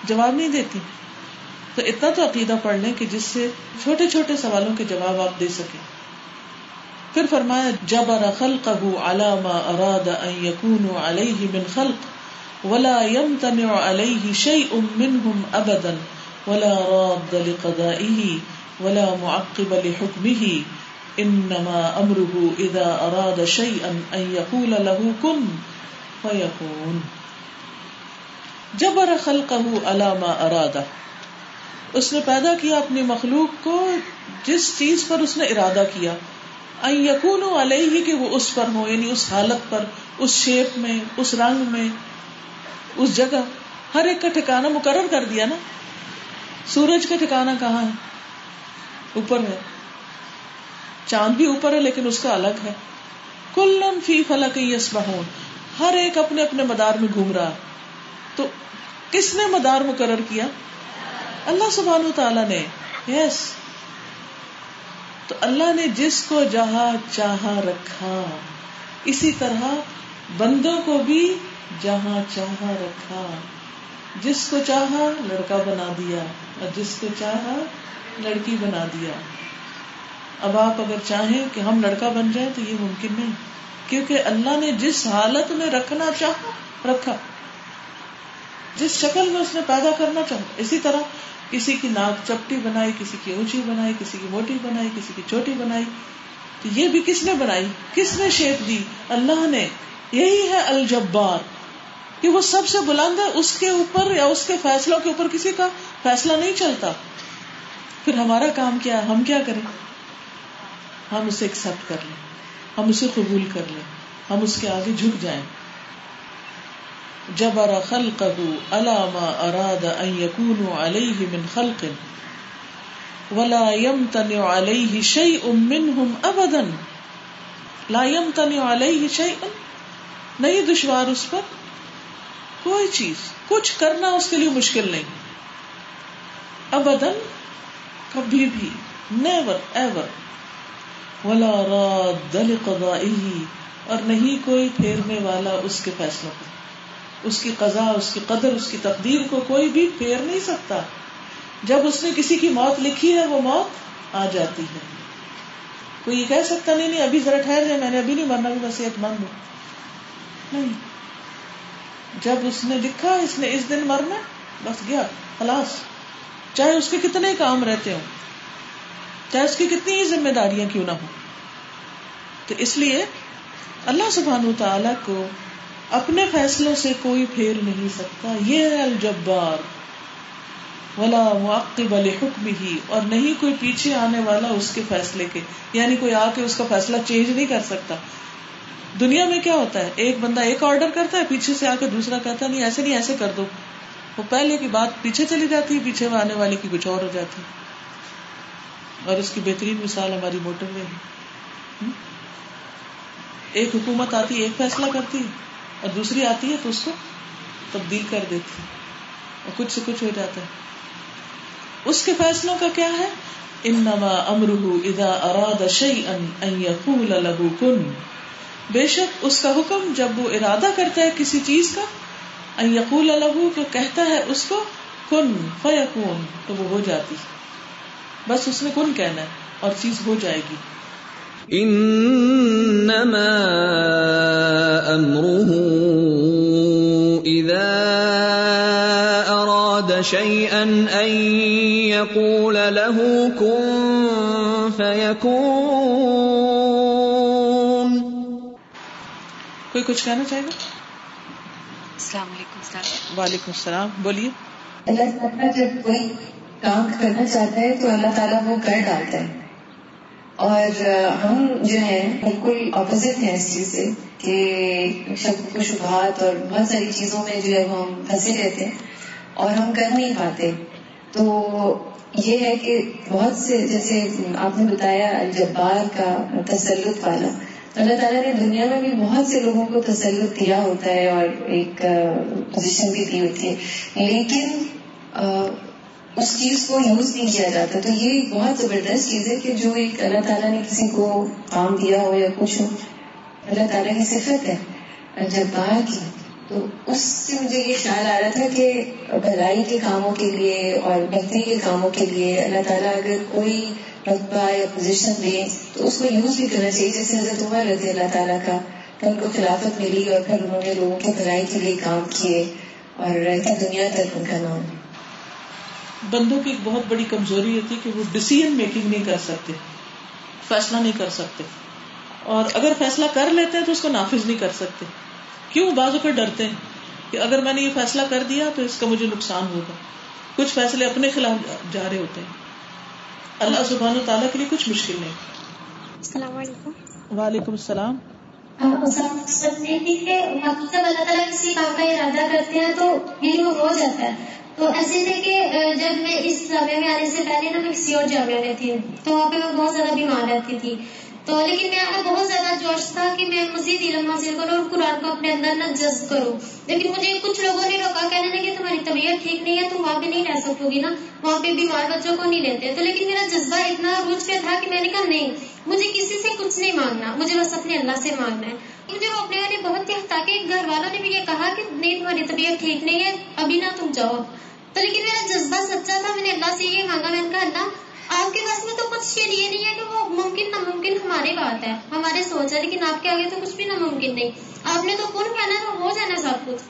Speaker 1: جواب نہیں دیتی۔ تو اتنا تو عقیدہ پڑھ لیں کہ جس سے چھوٹے چھوٹے سوالوں کے جواب آپ دے سکیں۔ پھر فرمایا، جبر خلقه على ما اراد ان يكون عليه من خلق ولا يمتنع عليه شيء منهم ابدا ولا راد لقضائه ولا معقب لحكمه انما امره اذا اراد شيئا ان يقول له كن فيكون. جبر خلقه على ما اراد اس نے پیدا کیا اپنی مخلوق کو جس چیز پر اس نے ارادہ کیا. یقون علیہ ہی کہ وہ اس پر ہو یعنی اس حالت پر، اس شیپ میں، اس رنگ میں، اس جگہ. ہر ایک کا ٹھکانا مقرر کر دیا نا. سورج کا ٹھکانا کہاں ہے؟ اوپر ہے. چاند بھی اوپر ہے لیکن اس کا الگ ہے۔ کلن فی فلک یس ہر ایک اپنے اپنے مدار میں گھوم رہا۔ تو کس نے مدار مقرر کیا؟ اللہ سبحانہ تعالیٰ نے۔ یس تو اللہ نے جس کو جہاں چاہا رکھا، اسی طرح بندوں کو بھی جہاں چاہا رکھا۔ جس کو چاہا لڑکا بنا دیا اور جس کو چاہا لڑکی بنا دیا۔ اب آپ اگر چاہیں کہ ہم لڑکا بن جائیں تو یہ ممکن نہیں، کیونکہ اللہ نے جس حالت میں رکھنا چاہا، رکھا۔ جس شکل میں اس نے پیدا کرنا چاہا، اسی طرح کسی کی ناک چپٹی بنائی، کسی کی اونچی بنائی، کسی کی موٹی بنائی، کسی کی چھوٹی بنائی۔ تو یہ بھی کس نے بنائی؟ کس نے شیپ دی؟ اللہ نے۔ یہی ہے الجبار۔ کہ وہ سب سے بلند ہے، اس کے اوپر یا اس کے فیصلوں کے اوپر کسی کا فیصلہ نہیں چلتا۔ پھر ہمارا کام کیا ہے؟ ہم کیا کریں؟ ہم اسے ایکسپٹ کر لیں۔ ہم اسے قبول کر لیں۔ ہم اس کے آگے جھک جائیں۔ جبر خلقه على ما اراد ان يكون عليه من خلق، ولا يمتنع عليه شيء منهم ابدا، لا يمتنع عليه شيء، نہیں دشوار اس پر کوئی چیز، کچھ کرنا اس کے لیے مشکل نہیں۔ ابدن کبھی بھی نیور ایور ولا راد لقضائه، اور نہیں کوئی پھیرنے والا اس کے فیصلوں کو۔ اس کی قضا اس کی قدر، اس کی تقدیر کو کوئی بھی پھیر نہیں سکتا۔ جب اس نے کسی کی موت لکھی ہے، وہ موت آ جاتی ہے۔ کوئی یہ کہہ سکتا نہیں نہیں، ابھی ذرا ٹھہر جائے، میں نے ابھی نہیں مرنا بھی میں صحت مند ہوں نہیں۔ جب اس نے لکھا، اس نے اس دن مرنا، بس گیا، خلاص۔ چاہے اس کے کتنے کام رہتے ہوں۔ چاہے اس کی کتنی ہی ذمہ داریاں کیوں نہ ہو تو اس لیے اللہ سبحان تعالی کو اپنے فیصلوں سے کوئی پھیر نہیں سکتا۔ یہ ہے الجبار۔ ولا معقب لحکم ہی اور نہیں کوئی پیچھے آنے والا اس کے فیصلے کے۔ یعنی کوئی آ کے اس کا فیصلہ چینج نہیں کر سکتا۔ دنیا میں کیا ہوتا ہے؟ ایک بندہ ایک آرڈر کرتا ہے، پیچھے سے آ کے دوسرا کہتا ہے، نہیں، ایسے نہیں، ایسے کر دو۔ وہ پہلے کی بات پیچھے چلی جاتی ہے، پیچھے آنے والے کی کچھ اور ہو جاتی اور اس کی بہترین مثال ہماری موٹر وے ہے۔ ایک حکومت آتی ایک فیصلہ کرتی اور دوسری آتی ہے تو اس کو تبدیل کر دیتی اور کچھ سے کچھ ہو جاتا ہے۔ اس کے فیصلوں کا کیا ہے؟ انما امرہ اذا اراد شیئا ان یقول له کن۔ بے شک اس کا حکم جب وہ ارادہ کرتا ہے کسی چیز کا، ان یقول له کہ کہتا ہے اس کو کن، فیکون، تو وہ ہو جاتی بس اس نے کن کہنا ہے اور چیز ہو جائے گی۔
Speaker 2: انما امره اذا اراد شيئا ان يقول له كن فيكون
Speaker 1: کوئی کچھ کہنا چاہے گا
Speaker 4: السلام علیکم
Speaker 1: وعلیکم السلام بولیے۔
Speaker 3: اللہ تعالیٰ جب کوئی کام کرنا چاہتا ہے تو اللہ تعالیٰ وہ کر ڈالتا ہے اور ہم جو ہیں، بالکل اپوزٹ ہیں اس چیز سے کہ شک و شبہات اور بہت ساری چیزوں میں جو ہے وہ ہم پھنسے رہتے ہیں اور ہم کر نہیں پاتے۔ تو یہ ہے کہ بہت سے، جیسے آپ نے بتایا الجبار کا تسلط والا اللہ تعالیٰ نے دنیا میں بھی بہت سے لوگوں کو تسلط دیا ہوتا ہے اور ایک پوزیشن بھی دی ہوتی ہے۔ لیکن اس چیز کو یوز نہیں کیا جاتا۔ تو یہ ایک بہت زبردست چیز ہے کہ جو ایک اللہ تعالیٰ نے کسی کو کام دیا ہو یا کچھ ہو، اللہ تعالیٰ کی صفت ہے۔ جب کی، تو اس سے مجھے یہ خیال آ رہا تھا کہ بھلائی کے کاموں کے لیے اور بہتری کے کاموں کے لیے اللہ تعالیٰ اگر کوئی رقبہ یا پوزیشن دے، تو اس کو یوز بھی کرنا چاہیے۔ جیسے حضرت عمر رضی اللہ تعالیٰ کا ان کو خلافت ملی اور پھر انہوں نے لوگوں کے بھلائی کے لیے کام کیے اور رہتی دنیا تک ان کا نام۔
Speaker 1: بندوں کی ایک بہت بڑی کمزوری ہوتی ہے کہ وہ ڈسیزن میکنگ نہیں کر سکتے فیصلہ نہیں کر سکتے۔ اور اگر فیصلہ کر لیتے ہیں تو اس کو نافذ نہیں کر سکتے۔ کیوں؟ بازو کر ڈرتے ہیں کہ اگر میں نے یہ فیصلہ کر دیا تو اس کا مجھے نقصان ہوگا۔ کچھ فیصلے اپنے خلاف جا رہے ہوتے ہیں۔ اللہ سبحانہ و تعالیٰ کے لیے کچھ مشکل نہیں۔
Speaker 4: السلام علیکم۔
Speaker 1: وعلیکم السلام۔
Speaker 5: اللہ تعالیٰ کسی کام کا ارادہ کرتے ہیں تو یہ ہو جاتا ہے۔ تو ایسے تھے کہ جب میں اس جامعہ میں آنے سے پہلے نا، میں کسی اور جامعہ میں تھی، تو وہاں پہ میں بہت زیادہ بیمار رہتی تھی۔ تو لیکن میں بہت زیادہ جوش تھا کہ میں مزید علم حاصل کروں اور قرآن کو اپنے اندر نہ جذب کروں۔ لیکن مجھے کچھ لوگوں نے روکا، کہنے لگے، تمہاری طبیعت ٹھیک نہیں ہے، تم وہاں پہ نہیں رہ سکو گی نا، وہاں پہ بیمار بچوں کو نہیں لیتے۔ تو لیکن میرا جذبہ اتنا روز پہ تھا کہ میں نے کہا، نہیں، مجھے کسی سے کچھ نہیں مانگنا، مجھے بس اپنے اللہ سے مانگنا ہے۔ مجھے وہ اپنے والے بہت ہی تاکہ، گھر والوں نے بھی یہ کہا کہ، نہیں، تمہاری طبیعت ٹھیک نہیں ہے، ابھی نہ تم جاؤ۔ تو لیکن میرا جذبہ سچا تھا، میں نے اللہ سے یہ مانگا، میں نے کہا، اللہ، آپ کے پاس میں تو کچھ یہ نہیں ہے کہ وہ ممکن، ناممکن ہماری بات ہے۔ ہمارے سوچ ہے، لیکن آپ کے آگے تو کچھ بھی ناممکن نہیں۔ آپ نے تو کون کہنا ہے، ہو جانا سب کچھ۔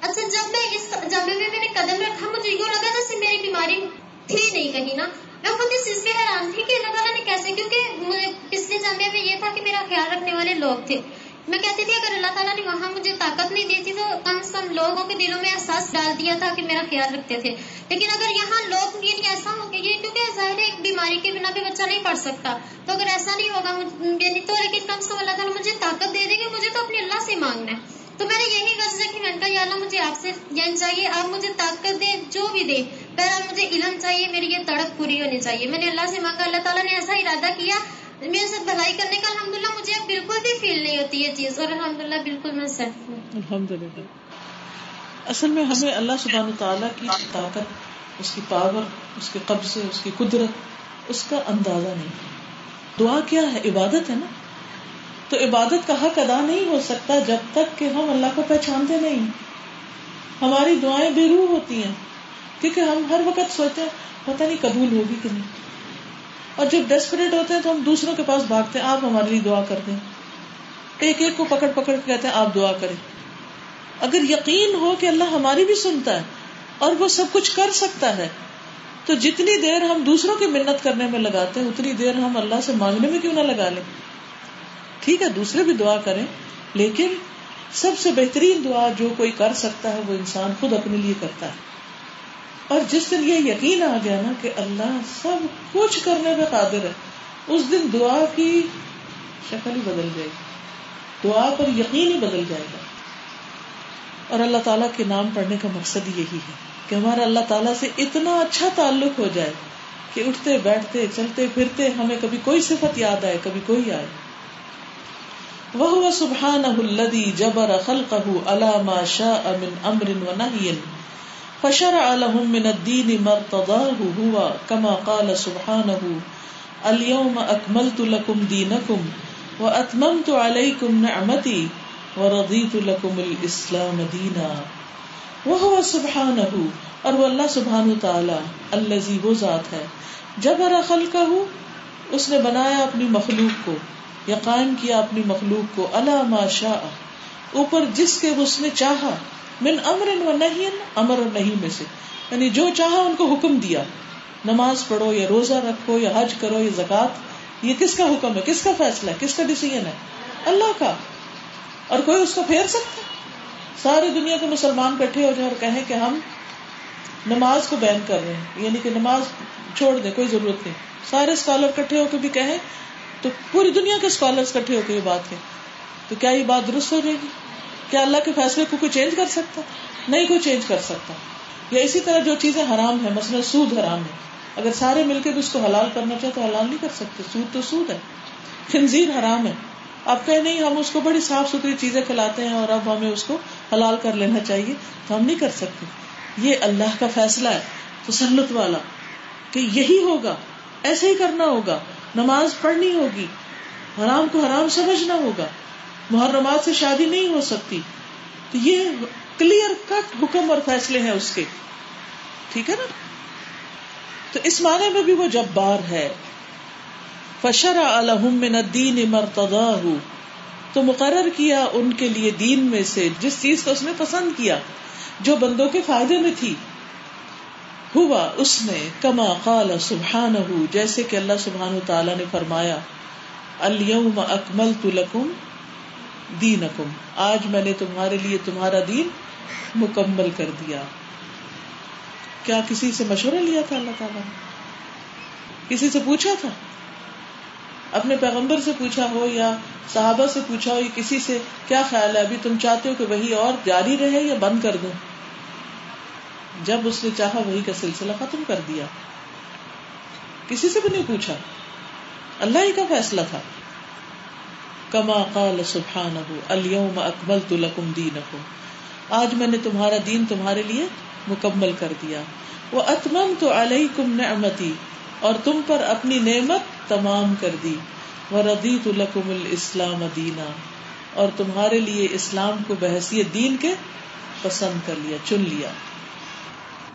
Speaker 5: اچھا جب میں اس جامع میں میں نے قدم رکھا، مجھے یوں لگا جیسے میری بیماری تھی نہیں کہیں نا۔ میں خود اس چیز پہ حیران تھی کہ اللہ تعالیٰ نے کیسے، کیونکہ مجھے پچھلے جامعے میں یہ تھا کہ میرا خیال رکھنے والے لوگ تھے۔ میں کہتی تھی، اگر اللہ تعالیٰ نے وہاں مجھے طاقت نہیں دی تھی تو کم از کم لوگوں کے دلوں میں احساس ڈال دیا تھا کہ میرا خیال رکھتے تھے۔ لیکن اگر یہاں لوگ یعنی ایسا ہو گیا کیونکہ ظاہر ہے، ایک بیماری کے بنا پہ بچہ نہیں پڑھ سکتا۔ تو اگر ایسا نہیں ہوگا یعنی تو لیکن کم سے کم اللہ تعالیٰ مجھے طاقت دے دیں گے مجھے تو اپنے اللہ سے مانگنا ہے۔ تو میں نے یہی غرض رکھی، میں نے کہا، یا اللہ، مجھے آپ سے یعنی چاہیے، آپ مجھے طاقت دیں، جو بھی دے پہلے مجھے علم چاہیے، میری یہ تڑپ پوری ہونی چاہیے۔ میں نے اللہ سے مانگا، اللہ تعالیٰ نے ایسا ارادہ کیا میرے ساتھ بھلائی کرنے کا الحمد للہ مجھے اب بالکل بھی فیل نہیں ہوتی یہ چیز، اور الحمد للہ بالکل میں سیٹ ہوں۔
Speaker 1: الحمد للہ اصل میں ہمیں اللہ سبحانہ تعالیٰ کی طاقت، اس کی پاور اس کے قبضے، اس کی قدرت، اس کا اندازہ نہیں۔ دعا کیا ہے؟ عبادت ہے نا؟ تو عبادت کا حق ادا نہیں ہو سکتا جب تک کہ ہم اللہ کو پہچانتے نہیں۔ ہماری دعائیں بے روح ہوتی ہیں، کیونکہ ہم ہر وقت سوچتے ہیں، پتہ نہیں قبول ہوگی کہ نہیں۔ اور جب ڈیسپریٹ ہوتے ہیں تو ہم دوسروں کے پاس بھاگتے ہیں، آپ ہمارے لیے دعا کرتے ہیں ایک ایک کو پکڑ پکڑ کے کہتے ہیں، آپ دعا کریں۔ اگر یقین ہو کہ اللہ ہماری بھی سنتا ہے اور وہ سب کچھ کر سکتا ہے، تو جتنی دیر ہم دوسروں کی منت کرنے میں لگاتے ہیں، اتنی دیر ہم اللہ سے مانگنے میں کیوں نہ لگا لیں۔ ٹھیک ہے، دوسرے بھی دعا کریں، لیکن سب سے بہترین دعا جو کوئی کر سکتا ہے، وہ انسان خود اپنے لیے کرتا ہے۔ اور جس دن یہ یقین آ گیا نا کہ اللہ سب کچھ کرنے میں قادر ہے، اس دن دعا کی شکل ہی بدل جائے گی۔ دعا پر یقین ہی بدل جائے گا۔ اور اللہ تعالیٰ کے نام پڑھنے کا مقصد یہی ہے کہ ہمارا اللہ تعالیٰ سے اتنا اچھا تعلق ہو جائے کہ اٹھتے، بیٹھتے، چلتے، پھرتے ہمیں کبھی کوئی صفت یاد آئے، کبھی کوئی آئے۔ وہ سبحان الدی جبر خلقه على ما شاء من امر و نهي فشرع لهم من الدين ما ارتضاه هو كما قال سبحانه، اليوم اكملت لكم دينكم واتممت عليكم نعمتي ورضيت لكم الاسلام دينا. وهو سبحانه، اور وہ اللہ سبحانہ تعالی الذي وہ ذات ہے، جبر خلقه اس نے بنایا اپنی مخلوق کو، یا قائم کیا اپنی مخلوق کو اللہ ما شاء، اوپر جس کے اس نے چاہا من امر و نہیں امر اور نہیں میں سے۔ یعنی جو چاہا ان کو حکم دیا۔ نماز پڑھو یا روزہ رکھو یا حج کرو یا زکات یہ کس کا حکم ہے؟ کس کا فیصلہ ہے؟ کس کا ڈسیزن ہے؟ اللہ کا۔ اور کوئی اس کو پھیر سکتا ساری دنیا کے مسلمان کٹھے ہو جائیں اور کہیں کہ ہم نماز کو بین کر رہے ہیں۔ یعنی کہ نماز چھوڑ دیں، کوئی ضرورت نہیں۔ سارے اسکالر کٹھے ہو کے بھی کہیں تو پوری دنیا کے اسکالر کٹھے ہو کے یہ بات ہے تو کیا یہ بات درست ہو جائے گی؟ کیا اللہ کے فیصلے کو کوئی چینج کر سکتا؟ نہیں کوئی چینج کر سکتا۔ یا اسی طرح جو چیزیں حرام ہے مثلاً سود حرام ہے۔ اگر سارے مل کے بھی اس کو حلال کرنا چاہے تو حلال نہیں کر سکتے۔ سود تو سود ہے۔ خنزیر حرام ہے۔ آپ کہ نہیں، ہم اس کو بڑی صاف ستھری چیزیں کھلاتے ہیں اور اب ہمیں اس کو حلال کر لینا چاہیے۔ تو ہم نہیں کر سکتے۔ یہ اللہ کا فیصلہ ہے، تسلط والا۔ کہ یہی ہوگا، ایسے ہی کرنا ہوگا۔ نماز پڑھنی ہوگی۔ حرام کو حرام سمجھنا ہوگا۔ محرمات سے شادی نہیں ہو سکتی۔ تو یہ کلیئر کٹ حکم اور فیصلے ہیں اس کے۔ ٹھیک ہے نا؟ تو اس معنی میں بھی وہ جبار ہے۔ فشرا الحم من الدین مرتضا تو مقرر کیا ان کے لیے دین میں سے، جس چیز کو اس نے پسند کیا، جو بندوں کے فائدے میں تھی۔ ہوا اس نے کما قال سبحان جیسے کہ اللہ سبحان تعالیٰ نے فرمایا، اليوم اکملت لکم دین آج میں نے تمہارے لیے تمہارا دین مکمل کر دیا۔ کیا کسی سے مشورہ لیا تھا اللہ تعالیٰ؟ کسی سے پوچھا تھا؟ اپنے پیغمبر سے پوچھا ہو یا صحابہ سے پوچھا ہو یا کسی سے، کیا خیال ہے ابھی تم چاہتے ہو کہ وہی اور جاری رہے یا بند کر دوں؟ جب اس نے چاہا وہی کا سلسلہ ختم کر دیا۔ کسی سے بھی نہیں پوچھا۔ اللہ ہی کا فیصلہ تھا۔ کما قال سبحانہ اليوم اکملت لکم دینکم۔ آج میں نے تمہارا دین تمہارے لیے مکمل کر دیا۔ وہ اتممت علیکم نعمتی، اور تم پر اپنی نعمت تمام کر دی۔ وہ وردیت لکم الاسلام دینا، اور تمہارے لیے اسلام کو بحثیت دین کے پسند کر لیا، چن لیا۔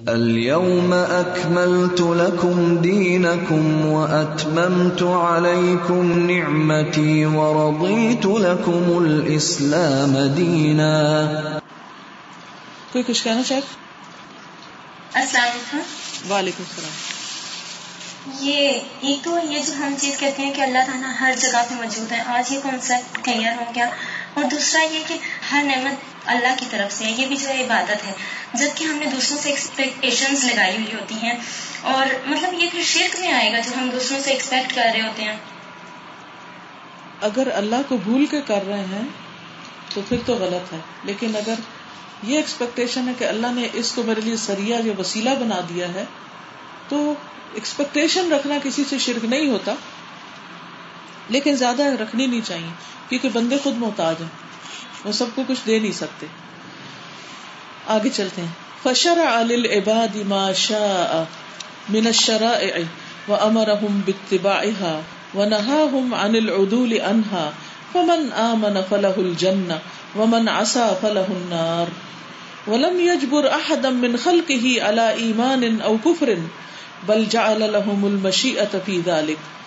Speaker 2: اليوم اکملت لکم دینکم واتممت علیکم نعمتی ورضیت لکم الاسلام دینا
Speaker 1: کوئی کچھ کہنا چاہے
Speaker 4: السلام علیکم.
Speaker 1: وعلیکم السلام.
Speaker 4: یہ ایک تو یہ جو ہم چیز کہتے ہیں کہ اللہ تعالیٰ ہر جگہ پہ موجود ہے آج یہ کانسیپٹ کلیئر ہو گیا؟ اور دوسرا یہ کہ ہر نعمت اللہ کی طرف سے ہے، یہ بھی جو ہے عبادت ہے۔ جبکہ ہم نے دوسروں سے ایکسپیکٹیشنز لگائی ہوئی ہوتی ہیں۔ اور مطلب یہ پھر شرک میں آئے گا جو ہم دوسروں سے ایکسپیکٹ کر رہے ہوتے ہیں۔
Speaker 1: اگر اللہ کو بھول کے کر رہے ہیں، تو پھر تو غلط ہے۔ لیکن اگر یہ ایکسپیکٹیشن ہے کہ اللہ نے اس کو میرے لیے سریا یا وسیلہ بنا دیا ہے، تو ایکسپیکٹیشن رکھنا کسی سے شرک نہیں ہوتا۔ لیکن زیادہ رکھنی نہیں چاہیے، کیونکہ بندے خود محتاج ہیں۔ وہ سب کو کچھ دے نہیں سکتے۔ آگے چلتے ہیں۔ فشر العباد ما شاء من الشرائع وامرهم باتباعها ونهاهم عن العدول عنها فمن آمن فله الجنة ومن عصى فله النار ولم يجبر احدا من خلقه على ايمان او كفر بل جعل لهم المشيئة في ذلك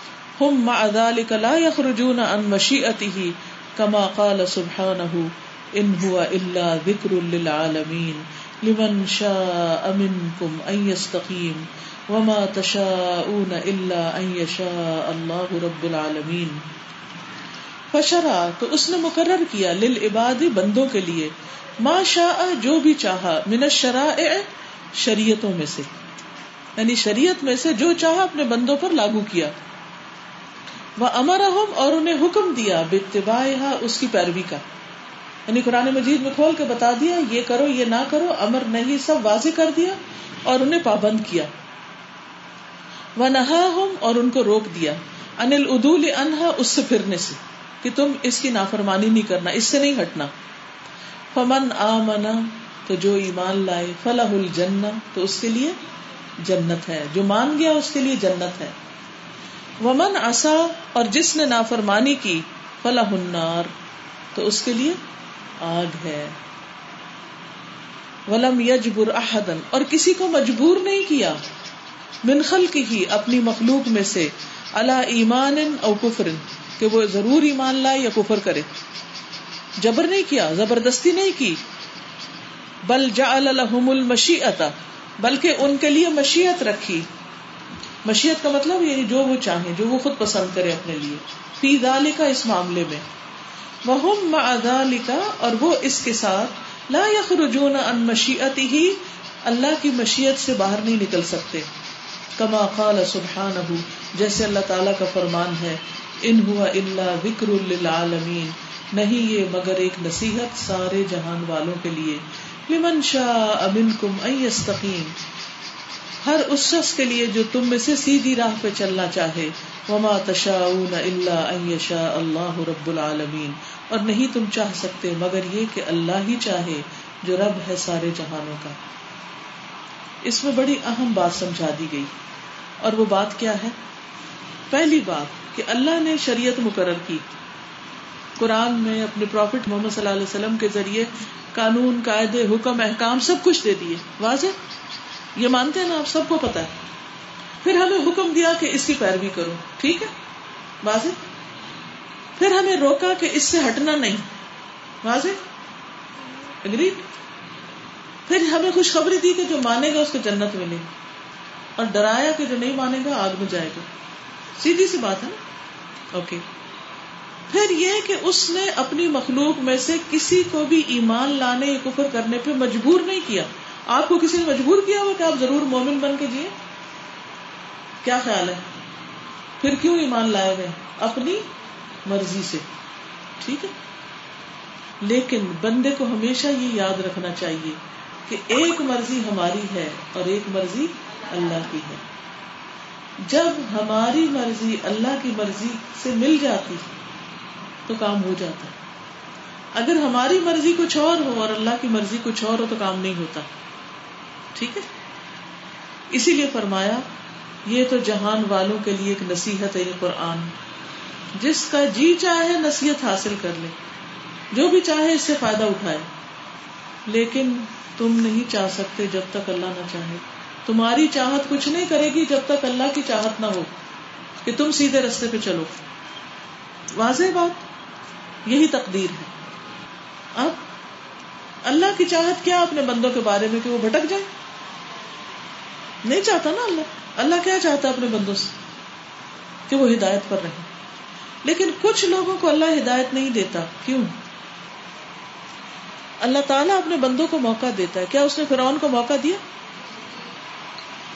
Speaker 1: هم مع ذلك لا يخرجون عن مشيئته كما قال سبحانه ان هو الا ذكر للعالمين لمن شاء منكم ان يستقيم وما تشاءون الا ان يشاء الله رب العالمين فشرع تو اس نے مقرر کیا للعباد بندوں کے لیے ما شاء جو بھی چاہا من الشرائع شریعتوں میں سے یعنی شریعت میں سے جو چاہا اپنے بندوں پر لاگو کیا۔ وہ امر اور انہیں حکم دیا بتبا اس کی پیروی کا۔ یعنی قرآن مجید میں کھول کے بتا دیا، یہ کرو، یہ نہ کرو، امر نہیں، سب واضح کر دیا اور انہیں پابند کیا۔ وہ نہا اور ان کو روک دیا۔ انل ادول انہا اس سے پھرنے سے کہ تم اس کی نافرمانی نہیں کرنا، اس سے نہیں ہٹنا۔ فمن آ منا تو جو ایمان لائے فلاح الجن تو اس کے لیے جنت ہے۔ جو مان گیا، اس کے لیے جنت ہے۔ ومن آسا اور جس نے نافرمانی کی فلاح النار۔ تو اس کے لیے آگ ہے۔ ولم یجبر احدن اور کسی کو مجبور نہیں کیا۔ من خلق ہی اپنی مخلوق میں سے۔ اللہ ایمان او کفر، کہ وہ ضرور ایمان لائے یا کفر کرے۔ جبر نہیں کیا، زبردستی نہیں کی۔ بل جعل لهم المشیئت بلکہ ان کے لیے مشیت رکھی۔ مشیت کا مطلب یعنی جو وہ چاہے، جو وہ خود پسند کرے اپنے لیے۔ فی کا اس معاملے میں۔ وہ اور وہ اس کے ساتھ لا یخرجون ان مشیت ہی اللہ کی مشیت سے باہر نہیں نکل سکتے۔ کما قال سبحانہ جیسے اللہ تعالی کا فرمان ہے، ان ہوا اللہ وکر للعالمین۔ نہیں یہ مگر ایک نصیحت سارے جہان والوں کے لیے۔ لمن شاء منکم ان یستقیم۔ ہر اس شخص کے لیے جو تم میں سے سیدھی راہ پہ چلنا چاہے۔ وما تشاؤون الا ان یشاء اللہ رب العالمین۔ اور نہیں تم چاہ سکتے مگر یہ کہ اللہ ہی چاہے جو رب ہے سارے جہانوں کا۔ اس میں بڑی اہم بات سمجھا دی گئی۔ اور وہ بات کیا ہے؟ پہلی بات کہ اللہ نے شریعت مقرر کی۔ قرآن میں اپنے پروفٹ محمد صلی اللہ علیہ وسلم کے ذریعے قانون، قاعدے، حکم، احکام سب کچھ دے دیے۔ واضح؟ یہ مانتے ہیں نا، آپ سب کو پتا ہے۔ پھر ہمیں حکم دیا کہ اس کی پیروی کرو، ٹھیک ہے؟ واضح؟ پھر ہمیں روکا کہ اس سے ہٹنا نہیں۔ واضح؟ اگریڈ پھر ہمیں خوشخبری دی کہ جو مانے گا اس کو جنت ملے۔ گی اور ڈرایا کہ جو نہیں مانے گا، آگ میں جائے گا۔ سیدھی سی بات ہے نا؟ اوکے۔ پھر یہ کہ اس نے اپنی مخلوق میں سے کسی کو بھی ایمان لانے یا کفر کرنے پہ مجبور نہیں کیا۔ آپ کو کسی نے مجبور کیا ہوا کہ آپ ضرور مومن بن کے جیے کیا خیال ہے؟ پھر کیوں ایمان لائے گئے اپنی مرضی سے، ٹھیک ہے؟ لیکن بندے کو ہمیشہ یہ یاد رکھنا چاہیے کہ ایک مرضی ہماری ہے اور ایک مرضی اللہ کی ہے۔ جب ہماری مرضی اللہ کی مرضی سے مل جاتی تو کام ہو جاتا ہے۔ اگر ہماری مرضی کچھ اور ہو اور اللہ کی مرضی کچھ اور ہو، تو کام نہیں ہوتا۔ ٹھیک ہے؟ اسی لیے فرمایا، یہ تو جہان والوں کے لیے ایک نصیحت ہے یہ قرآن۔ جس کا جی چاہے نصیحت حاصل کر لے۔ جو بھی چاہے اس سے فائدہ اٹھائے۔ لیکن تم نہیں چاہ سکتے جب تک اللہ نہ چاہے۔ تمہاری چاہت کچھ نہیں کرے گی جب تک اللہ کی چاہت نہ ہو۔ کہ تم سیدھے رستے پہ چلو۔ واضح بات؟ یہی تقدیر ہے۔ اب اللہ کی چاہت کیا اپنے بندوں کے بارے میں کہ وہ بھٹک جائے نہیں چاہتا نا اللہ۔ اللہ کیا چاہتا اپنے بندوں سے؟ کہ وہ ہدایت پر رہے لیکن کچھ لوگوں کو اللہ ہدایت نہیں دیتا۔ کیوں؟ اللہ تعالیٰ اپنے بندوں کو موقع دیتا ہے۔ کیا اس نے فرعون کو موقع دیا؟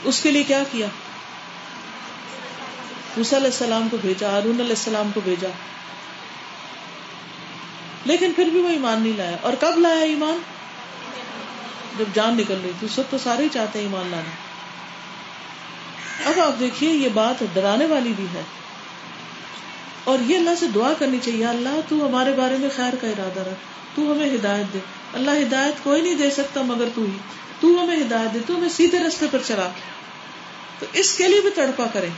Speaker 1: اس کے لیے کیا کیا؟ علیہ السلام کو بھیجا، ہارون علیہ السلام کو بھیجا۔ لیکن پھر بھی وہ ایمان نہیں لایا۔ اور کب لایا ایمان؟ جب جان نکل رہی تھی۔ سب تو سارے ہی چاہتے ہیں ایمان لانا۔ اب آپ دیکھیے یہ بات ڈرانے والی بھی ہے۔ اور یہ اللہ سے دعا کرنی چاہیے اللہ، تو ہمارے بارے میں خیر کا ارادہ رکھ۔ تو ہمیں ہدایت دے۔ اللہ ہدایت کوئی نہیں دے سکتا مگر تو ہی۔ تو ہمیں ہدایت دے، تو ہمیں سیدھے رستے پر چلا۔ تو اس کے لیے بھی تڑپا کرے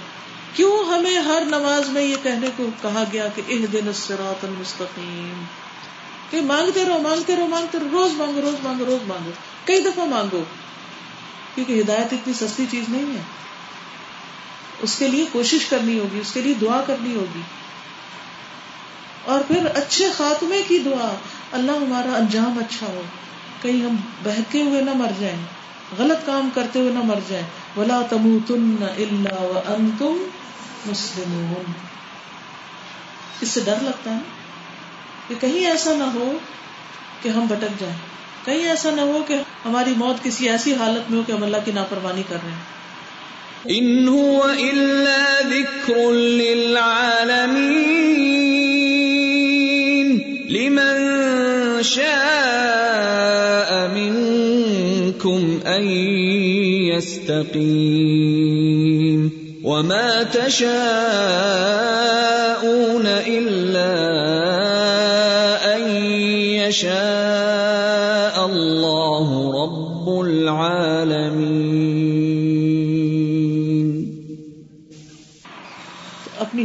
Speaker 1: کیوں ہمیں ہر نماز میں یہ کہنے کو کہا گیا کہ اہ دن المستقیم؟ کہ مانگتے رہو مانگتے رہو مانگتے رہو، روز مانگو روز مانگو روز مانگو۔ کئی دفعہ مانگو۔ کیونکہ ہدایت اتنی سستی چیز نہیں ہے۔ اس کے لیے کوشش کرنی ہوگی، اس کے لیے دعا کرنی ہوگی۔ اور پھر اچھے خاتمے کی دعا، اللہ ہمارا انجام اچھا ہو۔ کہیں ہم بہتے ہوئے نہ مر جائیں، غلط کام کرتے ہوئے نہ مر جائیں۔ ولا تم تم اللہ تم مسلم اس سے ڈر لگتا ہے کہ کہیں ایسا نہ ہو کہ ہم بھٹک جائیں۔ کہیں ایسا نہ ہو کہ ہماری موت کسی ایسی حالت میں ہو کہ ہم اللہ کی نافرمانی کر رہے ہیں۔
Speaker 2: ان هو الا ذکر للعالمین لمن شاء منكم ان يستقيم. وما تشاءون الا اللہ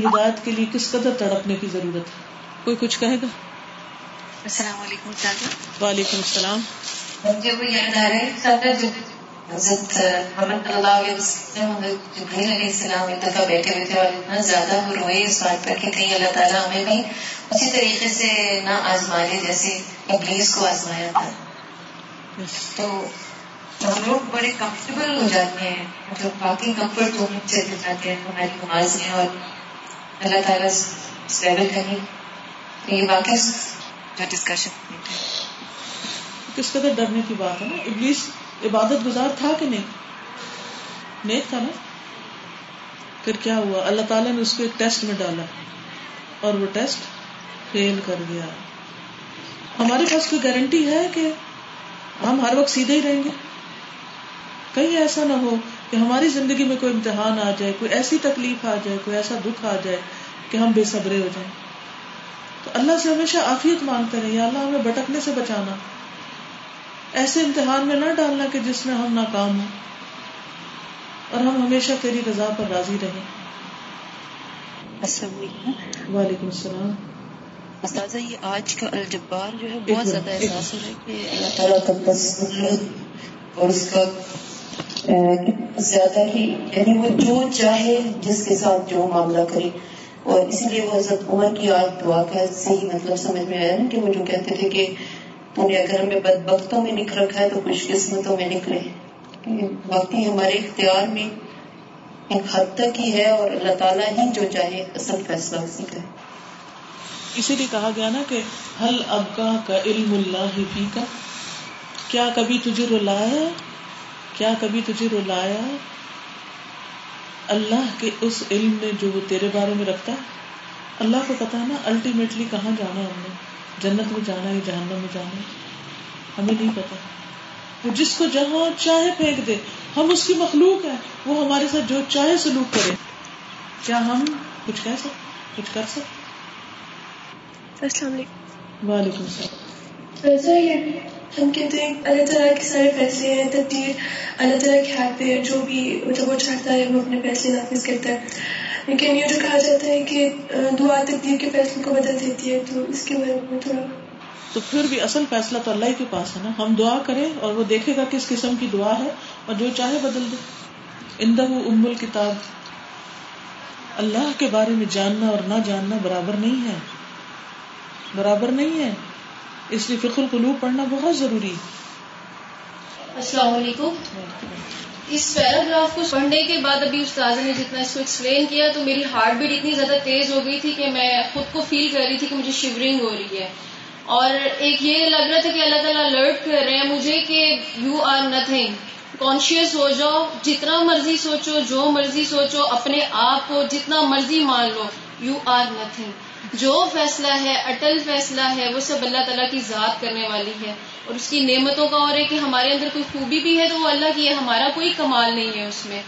Speaker 1: ہدایت کے لیے کس قدر تڑپنے کی ضرورت ہے؟ کوئی کچھ کہے گا؟
Speaker 3: السلام علیکم
Speaker 1: وعلیکم السلام۔
Speaker 3: مجھے وہ یاد آ حضرت محمد اللہ علیہ وسلم جبریل علیہ السلام ایک دفعہ بیٹھے ہوئے تھے اور اتنا زیادہ وہ روئے اس بات پر کہ کہیں اللہ تعالیٰ ہمیں بھی اسی طریقے سے نہ آزمائے جیسے ابلیس کو آزمایا تھا۔ تو ہم لوگ بڑے کمفرٹیبل ہو جاتے ہیں۔ مطلب باقی کمفرٹ چلے جاتے ہیں۔ ہماری نماز میں اور اللہ تعالیٰ لیول کریں یہ واقعی جو ڈسکشن
Speaker 1: کس قدر ڈرنے کی بات ہے نا۔ ابلیس عبادت گزار تھا کہ نہیں؟ نیک تھا نا؟ پھر کیا ہوا؟ اللہ تعالیٰ نے اس کو ایک ٹیسٹ میں ڈالا اور وہ ٹیسٹ فیل کر گیا۔ ہمارے پاس کوئی گارنٹی ہے کہ ہم ہر وقت سیدھے ہی رہیں گے؟ کہیں ایسا نہ ہو۔ کہ ہماری زندگی میں کوئی امتحان آ جائے کوئی ایسی تکلیف آ جائے کوئی ایسا دکھ آ جائے کہ ہم بے صبرے ہو جائیں۔ تو اللہ سے ہمیشہ آفیت مانگتے رہے اللہ ہمیں بھٹکنے سے بچانا۔ ایسے امتحان میں نہ ڈالنا کہ جس میں ہم ناکام ہوں۔ اور ہم ہمیشہ تیری رضا پر راضی رہیں۔ وعلیکم السلام۔
Speaker 6: استاذہ یہ آج کا الجبار جو ہے بہت زیادہ احساس ہو رہا ہے کہ اللہ تعالیٰ کا اور اس کا
Speaker 3: زیادہ ہی یعنی وہ جو چاہے، جس کے ساتھ جو معاملہ کرے۔ اور اسی لیے وہ حضرت عمر کی آج دعا کا صحیح مطلب سمجھ میں آیا نا کہ وہ جو کہتے تھے کہ تو نے اگر ہمیں بد بختوں میں لکھ رکھا ہے تو خوش قسمتوں میں نکلے۔ باقی ہمارے اختیار میں ایک حد تک ہی ہے اور اللہ تعالیٰ ہی جو چاہے اصل فیصلہ اسی کا ہے۔
Speaker 1: اسی لیے کہا گیا نا کہ حل ابکا کا علم اللہ فی کا کیا کبھی تجھے رلایا کیا کبھی تجھے رلایا اللہ کے اس علم میں جو وہ تیرے بارے میں رکھتا ہے؟ اللہ کو پتا نا الٹیمیٹلی کہاں جانا ہم نے؟ جنت میں جانا ہے جہنم میں جانا ہے؟ ہمیں نہیں پتا۔ وہ جس کو جہاں چاہے پھینک دے۔ ہم اس کی مخلوق ہے وہ ہمارے ساتھ جو چاہے سلوک کرے۔ کیا ہم کچھ کہہ سکتے؟ کچھ کر سکتے؟
Speaker 7: السلام علیکم۔
Speaker 1: وعلیکم السلام۔
Speaker 7: ہم کہتے ہیں اللہ تعالیٰ کے سارے فیصلے ہیں، تقدیر، اللہ تعالیٰ کے ہاتھ پہ جو بھی مطلب وہ چاہتا ہے، وہ اپنے فیصلے نافذ کرتا ہے۔ لیکن یہ جو کہا جاتا ہے کہ دعا تقدیر کے فیصلے کو بدل دیتی ہے، تو اس کے بارے میں تھوڑا۔
Speaker 1: تو پھر بھی اصل فیصلہ تو اللہ ہی کے پاس ہے نا۔ ہم دعا کریں اور وہ دیکھے گا کس قسم کی دعا ہے اور جو چاہے بدل دے۔ اندہ ام الکتاب۔ اللہ کے بارے میں جاننا اور نہ جاننا برابر نہیں ہے۔ برابر نہیں ہے۔ اس لیے فکر القلوب پڑھنا بہت ضروری
Speaker 8: السلام علیکم۔ اس پیراگراف کو پڑھنے کے بعد ابھی استاد نے جتنا اس کو ایکسپلین کیا تو میری ہارٹ بیٹ اتنی زیادہ تیز ہو گئی تھی کہ میں خود کو فیل کر رہی تھی کہ مجھے شیورنگ ہو رہی ہے۔ اور ایک یہ لگ رہا تھا کہ اللہ تعالیٰ الرٹ کر رہے ہیں مجھے کہ یو آر نتھنگ کانشیس ہو جاؤ، جتنا مرضی سوچو، جو مرضی سوچو، اپنے آپ کو جتنا مرضی مان لو یو آر نتھنگ جو فیصلہ ہے، اٹل فیصلہ ہے، وہ سب اللہ تعالیٰ کی ذات کرنے والی ہے۔ اور اس کی نعمتوں کا اور ہے کہ ہمارے اندر کوئی خوبی بھی ہے تو وہ اللہ کی ہے ہمارا کوئی کمال نہیں ہے اس میں۔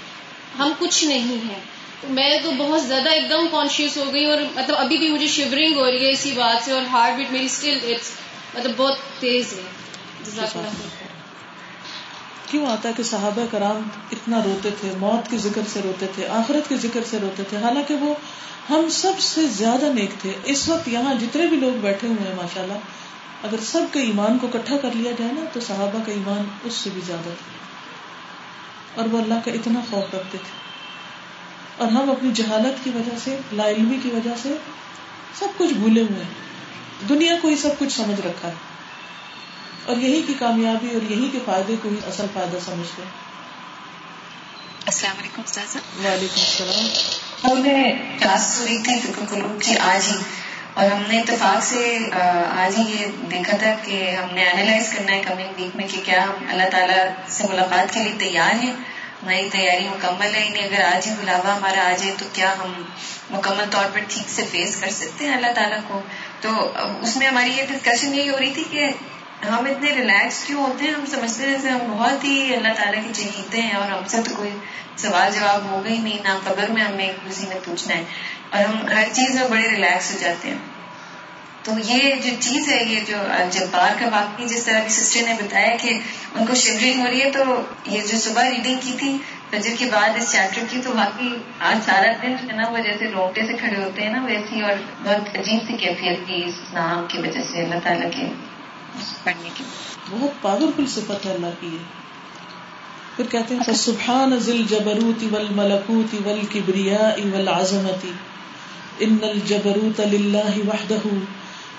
Speaker 8: ہم کچھ نہیں ہیں۔ میں تو بہت زیادہ ایک دم کانشیس ہو گئی اور مطلب ابھی بھی مجھے شیورنگ ہو رہی ہے اسی بات سے اور ہارٹ بیٹ میری اسٹل اٹس مطلب بہت تیز ہے۔ جزاک اللہ
Speaker 1: کیوں آتا ہے کہ صحابہ کرام اتنا روتے تھے؟ موت کے ذکر سے روتے تھے، آخرت کے ذکر سے روتے تھے۔ حالانکہ وہ ہم سب سے زیادہ نیک تھے۔ اس وقت یہاں جتنے بھی لوگ بیٹھے ہوئے ہیں ماشاء اللہ اگر سب کے ایمان کو کٹھا کر لیا جائے نا، تو صحابہ کا ایمان اس سے بھی زیادہ تھا۔ اور وہ اللہ کا اتنا خوف رکھتے تھے۔ اور ہم اپنی جہالت کی وجہ سے، لا علمی کی وجہ سے سب کچھ بھولے ہوئے ہیں۔ دنیا کو ہی سب کچھ سمجھ رکھا ہے۔ اور یہی کی کامیابی اور یہی کے فائدے کو ہی اصل فائدہ سمجھتے ہیں۔
Speaker 6: السلام علیکم استاذہ۔
Speaker 1: وعلیکم السلام۔
Speaker 3: ہم نے کلاس تھی فکر قلوب کی آج ہی۔ اور ہم نے اتفاق سے آج ہی یہ دیکھا تھا کہ ہم نے اینالائز کرنا ہے کمنگ ویک میں کہ کیا ہم اللہ تعالیٰ سے ملاقات کے لیے تیار ہیں۔ ہماری تیاری مکمل ہے یعنی اگر آج ہی بلاوا ہمارا آ جائے تو کیا ہم مکمل طور پر ٹھیک سے فیس کر سکتے ہیں اللہ تعالیٰ کو؟ تو اس میں ہماری یہ ڈسکشن یہی ہو رہی تھی کہ ہم اتنے ریلیکس کیوں ہوتے ہیں؟ ہم سمجھتے ہیں جیسے ہم بہت ہی اللہ تعالیٰ کے چہیتے ہیں اور ہم سے تو کوئی سوال جواب ہوگا ہی نہیں، نہ قبر میں ہمیں ایک دوسرے نے پوچھنا ہے اور ہم ہر چیز میں بڑے ریلیکس ہو جاتے ہیں۔ تو یہ جو چیز ہے، یہ جو جبار کا واقعی جس طرح کی سسٹر نے بتایا کہ ان کو شیورنگ ہو رہی ہے، تو یہ جو صبح ریڈنگ کی تھی، فجر کے بعد اس چیپٹر کی، تو واقعی آج سارا دن جو ہے نا، وہ جیسے روٹے سے کھڑے ہوتے ہیں نا، ویسی اور بہت عجیب سی کیفیت کی اس نام کی وجہ سے، اللہ تعالیٰ کے۔ پڑھنے کی
Speaker 1: بہت پاورفل صفت ہے اللہ کی یہ۔ پھر کہتے ہیں سبحان ذل جبروت والملکوت والکبریاء والعظمت ان الجبروت للہ وحدہ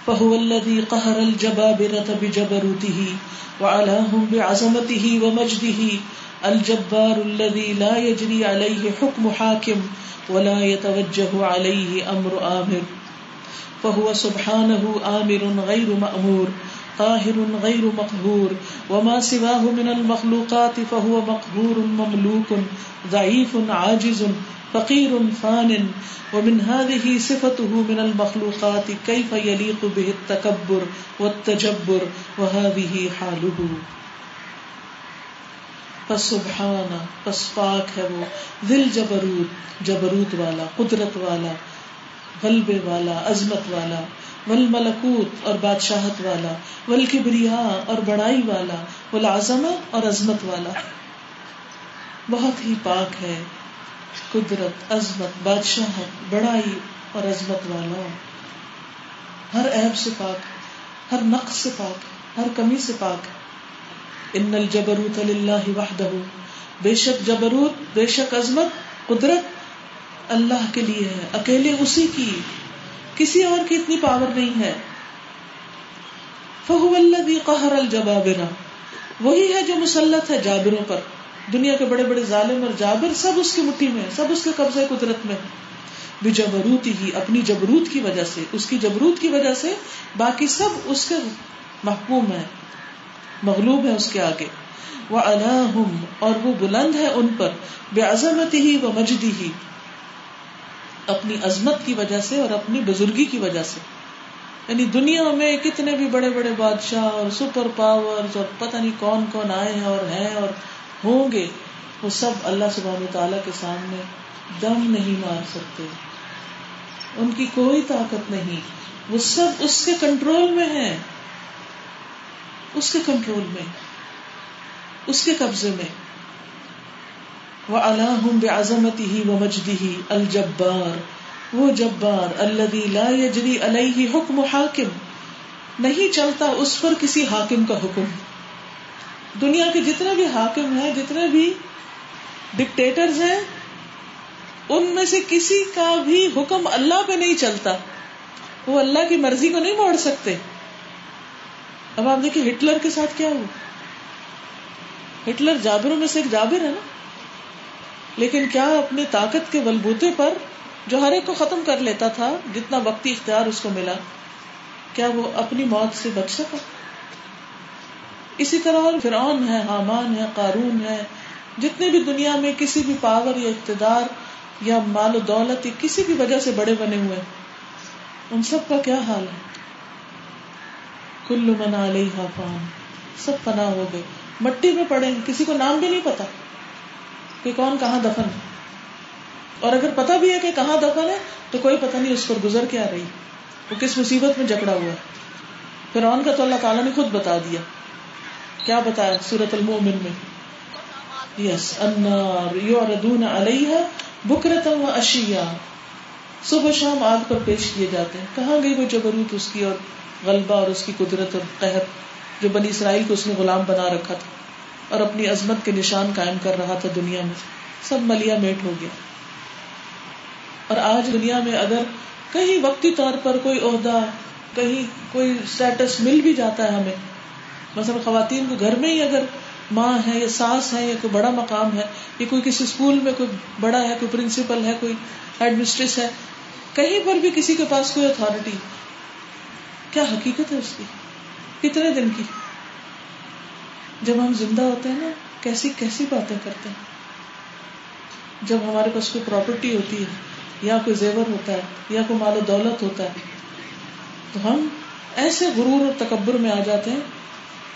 Speaker 1: فهو الذي قهر الجبابرة بجبروته وعلاهم بعظمته ومجده الجبار الذي لا يجري عليه حكم حاكم ولا يتوجه عليه امر امر فهو سبحانه امر غير مامور قاهر غير مقهور وما سواه من المخلوقات فهو مقهور مملوك ضعيف عاجز فقير فان ومن هذه صفته من المخلوقات كيف يليق به التكبر والتجبر وهذه حاله فسبحان پس پاک ہے وہ دل جبروت جبروت والا، قدرت والا، غلبے والا، عظمت والا ول ملکوت اور بادشاہت والا ول کبریا اور بڑائی والا ول اور عظمت والا۔ بہت ہی پاک ہے، قدرت، عظمت، بادشاہت، بڑائی اور عظمت والا۔ ہر عیب سے پاک ہر نقص سے پاک ہر کمی سے پاک ان الجبروت للہ وحدہ۔ بے شک جبروت، بے شک عظمت، قدرت اللہ کے لیے ہے، اکیلے اسی کی۔ کسی اور کی اتنی پاور نہیں ہے۔ فہو الذی قہر الجبابرہ وہی ہے جو مسلط ہے جابروں پر۔ دنیا کے بڑے بڑے ظالم اور جابر سب اس کی مٹھی میں، سب اس کے قبضے قدرت میں۔ بجبروت ہی اپنی جبروت کی وجہ سے۔ اس کی جبروت کی وجہ سے باقی سب اس کے محکوم ہے مغلوب ہے اس کے آگے۔ وہ اور وہ بلند ہے ان پر۔ بے عظمت ہی و مجدی ہی اپنی عظمت کی وجہ سے اور اپنی بزرگی کی وجہ سے۔ یعنی دنیا میں کتنے بھی بڑے بڑے بادشاہ اور سپر پاور اور پتہ نہیں کون کون آئے ہیں اور ہیں اور ہوں گے، وہ سب اللہ سبحانہ تعالیٰ کے سامنے دم نہیں مار سکتے۔ ان کی کوئی طاقت نہیں۔ وہ سب اس کے کنٹرول میں ہے اس کے کنٹرول میں۔ اس کے قبضے میں۔ وہ اللہ بے ہی و مجدی ہی الجبار وہ جبار اللہ لا یجری علیہ حکم حاکم۔ نہیں چلتا اس پر کسی حاکم کا حکم۔ دنیا کے جتنے بھی حاکم ہیں، جتنے بھی ڈکٹیٹرز ہیں، ان میں سے کسی کا بھی حکم اللہ پہ نہیں چلتا۔ وہ اللہ کی مرضی کو نہیں موڑ سکتے۔ اب آپ دیکھیں، ہٹلر کے ساتھ کیا ہوا؟ ہٹلر جابروں میں سے ایک جابر ہے نا؟ لیکن کیا اپنی طاقت کے بلبوتے پر جو ہر ایک کو ختم کر لیتا تھا، جتنا وقتی اختیار اس کو ملا، کیا وہ اپنی موت سے بچ سکا؟ اسی طرح اور فرعون ہے، حامان ہے، قارون ہے، جتنے بھی دنیا میں کسی بھی پاور یا اقتدار یا مال و دولت یا کسی بھی وجہ سے بڑے بنے ہوئے ان سب کا کیا حال ہے؟ کلو منا علیہ فان، سب پناہ ہو گئے۔ مٹی میں پڑے کسی کو نام بھی نہیں پتا۔ کہ کون کہاں دفن ہے؟ اور اگر پتا بھی ہے کہ کہاں دفن ہے، تو کوئی پتہ نہیں اس پر گزر کے آ رہی۔ وہ کس مصیبت میں جکڑا ہوا ہے۔ پھر کا تو اللہ تعالیٰ نے خود بتا دیا۔ کیا بتایا سورت المومن میں؟ یس انار یوردون علیہ بکرتم و اشیا صبح شام آگ پر پیش کیے جاتے ہیں۔ کہاں گئی وہ جبروت اس کی اور غلبہ اور اس کی قدرت اور قہر جو بنی اسرائیل کو اس نے غلام بنا رکھا تھا؟ اور اپنی عظمت کے نشان قائم کر رہا تھا دنیا میں۔ سب ملیا میٹ ہو گیا۔ اور آج دنیا میں اگر کہیں وقتی طور پر کوئی عہدہ، کہیں کوئی اسٹیٹس مل بھی جاتا ہے ہمیں، مثلا خواتین کو گھر میں ہی اگر ماں ہے یا ساس ہے یا کوئی بڑا مقام ہے، یا کوئی کسی اسکول میں کوئی بڑا ہے، کوئی پرنسپل ہے، کوئی ایڈمنسٹریس ہے، کہیں پر بھی کسی کے پاس کوئی اتارٹی کیا حقیقت ہے اس کی؟ کتنے دن کی؟ جب ہم زندہ ہوتے ہیں نا کیسی کیسی باتیں کرتے ہیں۔ جب ہمارے پاس کوئی پراپرٹی ہوتی ہے یا کوئی زیور ہوتا ہے یا کوئی مال و دولت ہوتا ہے تو ہم ایسے غرور اور تکبر میں آ جاتے ہیں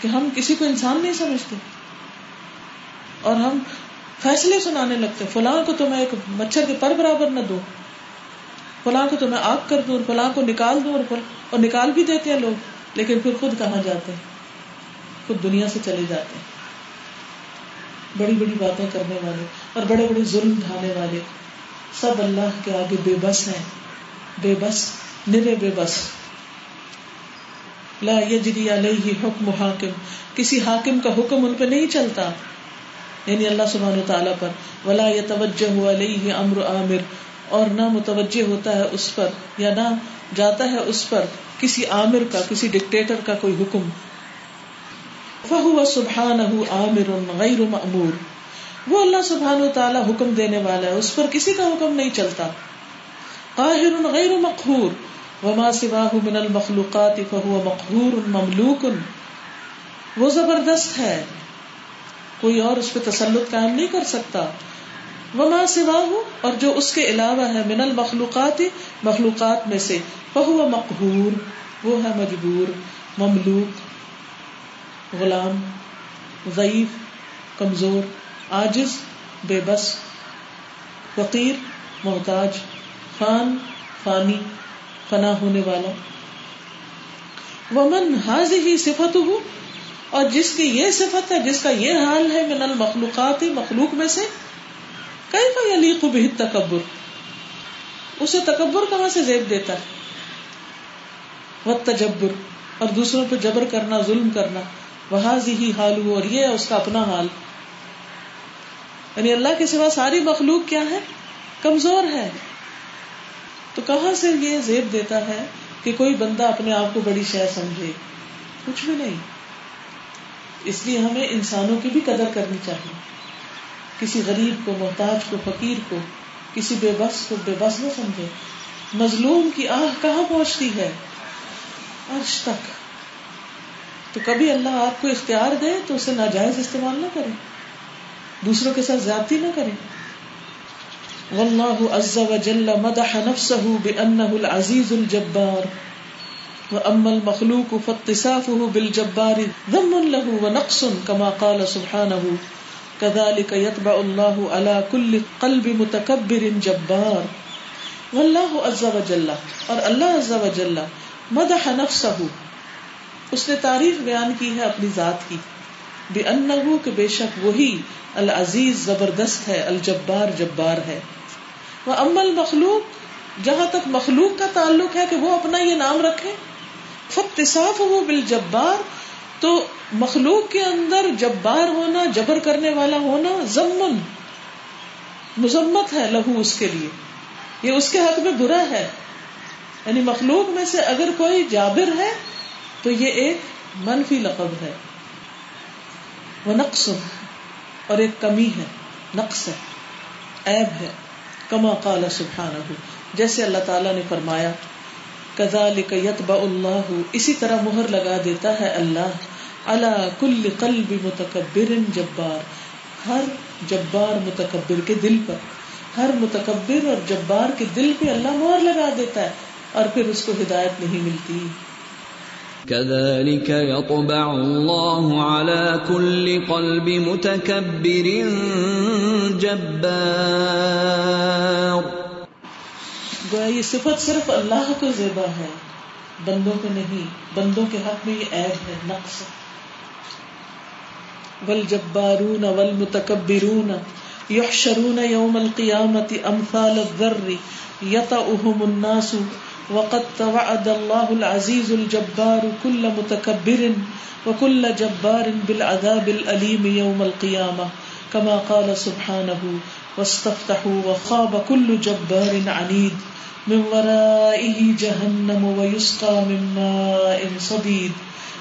Speaker 1: کہ ہم کسی کو انسان نہیں سمجھتے۔ اور ہم فیصلے سنانے لگتے فلاں کو تو میں ایک مچھر کے پر برابر نہ دوں۔ فلاں کو تو میں آگ کر دوں اور فلاں کو نکال دوں اور, اور نکال بھی دیتے ہیں لوگ لیکن پھر خود کہاں جاتے ہیں؟ خود دنیا سے چلے جاتے ہیں۔ بڑی بڑی باتیں کرنے والے اور بڑے بڑے ظلم ڈھانے والے۔ سب اللہ کے آگے بے بس ہیں۔ بے بس نرے بے بس۔ لا یجری علیہ حکم حاکم۔ کسی حاکم کا حکم ان پہ نہیں چلتا۔ یعنی اللہ سبحانہ تعالیٰ پر۔ ولا یتوجہ علیہ امر عامر اور نہ متوجہ ہوتا ہے اس پر، یا نہ جاتا ہے اس پر کسی عامر کا، کسی ڈکٹیٹر کا کوئی حکم۔ فہو سبحانہ عامر غیر مأمور۔ وہ اللہ سبحانہ تعالیٰ حکم دینے والا ہے، اس پر کسی کا حکم نہیں چلتا۔ قاہر غیر مقہور، وما سواہ من المخلوقات فهو مقہور مملوک۔ وہ زبردست ہے، کوئی اور اس پہ تسلط قائم نہیں کر سکتا۔ وما سواہ، اور جو اس کے علاوہ ہے، من المخلوقات، مخلوقات میں سے فهو مقہور۔ وہ ہے مجبور، مملوک۔ غلام، ضعیف، کمزور، عاجز، بے بس، فقیر، محتاج فان فانی، فنا ہونے والا۔ ومن حاض ہی صفت ہو اور جس کی یہ صفت ہے، جس کا یہ حال ہے، من المخلوقات، مخلوق میں سے کئی کا یلیق بھی تکبر اسے تکبر کہاں سے زیب دیتا ہے؟ وہ تجبر اور دوسروں پہ جبر کرنا، ظلم کرنا۔ وہ ہی حال ہو اور یہ ہے اس کا اپنا حال۔ یعنی اللہ کے سوا ساری مخلوق کیا ہے؟ کمزور ہے۔ تو کہاں سے یہ زیب دیتا ہے کہ کوئی بندہ اپنے آپ کو بڑی شہ سمجھے؟ کچھ بھی نہیں۔ اس لیے ہمیں انسانوں کی بھی قدر کرنی چاہیے۔ کسی غریب کو، محتاج کو، فقیر کو، کسی بے بس کو، بے بس نہ سمجھے۔ مظلوم کی آہ کہاں پہنچتی ہے؟ عرش تک۔ تو کبھی اللہ آپ کو اختیار دے تو اسے ناجائز استعمال نہ کرے، دوسروں کے ساتھ زیادتی نہ کرے۔ واللہ عز وجل مدح نفسه بأنه العزیز الجبار، واما المخلوق فاتصافه بالجبار ذم له ونقص كما قال سبحانه كذلك يتبع الله على كل قلب متكبر جبار۔ واللہ عز وجل اور اللہ عز وجل مدح نفسه اس نے تعریف بیان کی ہے اپنی ذات کی۔ بے انہو کہ بے شک وہی العزیز زبردست ہے، الجبار جبار ہے۔ وہ امل مخلوق جہاں تک مخلوق کا تعلق ہے کہ وہ اپنا یہ نام رکھے فتصاف ہو بال جبار تو مخلوق کے اندر جبار ہونا، جبر کرنے والا ہونا ضمن مذمت ہے لہو اس کے لیے۔ یہ اس کے حق میں برا ہے۔ یعنی مخلوق میں سے اگر کوئی جابر ہے تو یہ ایک منفی لقب ہے۔ وہ نقص اور ایک کمی ہے۔ نقص ہے۔ ایب ہے۔ کما قال سبحانہ۔ جیسے اللہ تعالیٰ نے فرمایا، کذالک یتبع اللہ اسی طرح مہر لگا دیتا ہے اللہ۔ علی کل قلب متکبر جبار ہر جبار متکبر کے دل پر۔ ہر متکبر اور جبار کے دل پہ اللہ مہر لگا دیتا ہے اور پھر اس کو ہدایت نہیں ملتی۔
Speaker 2: كذلك يطبع الله على كل قلب متكبر جبار.
Speaker 1: گویا یہ صفت صرف اللہ کو زیبا ہے، بندوں کو نہیں، بندوں کے حق میں یہ عیب ہے، نقص. والجبارون والمتکبرون یحشرون یوم القیامت امثال الذر یطعهم الناس وقد توعد الله العزيز الجبار كل متكبر وكل جبار بالعذاب الأليم يوم القيامة، كما قال سبحانه واستفتحوا وخاب كل جبار عنيد، من ورائه جهنم ويسقى من ماء صديد،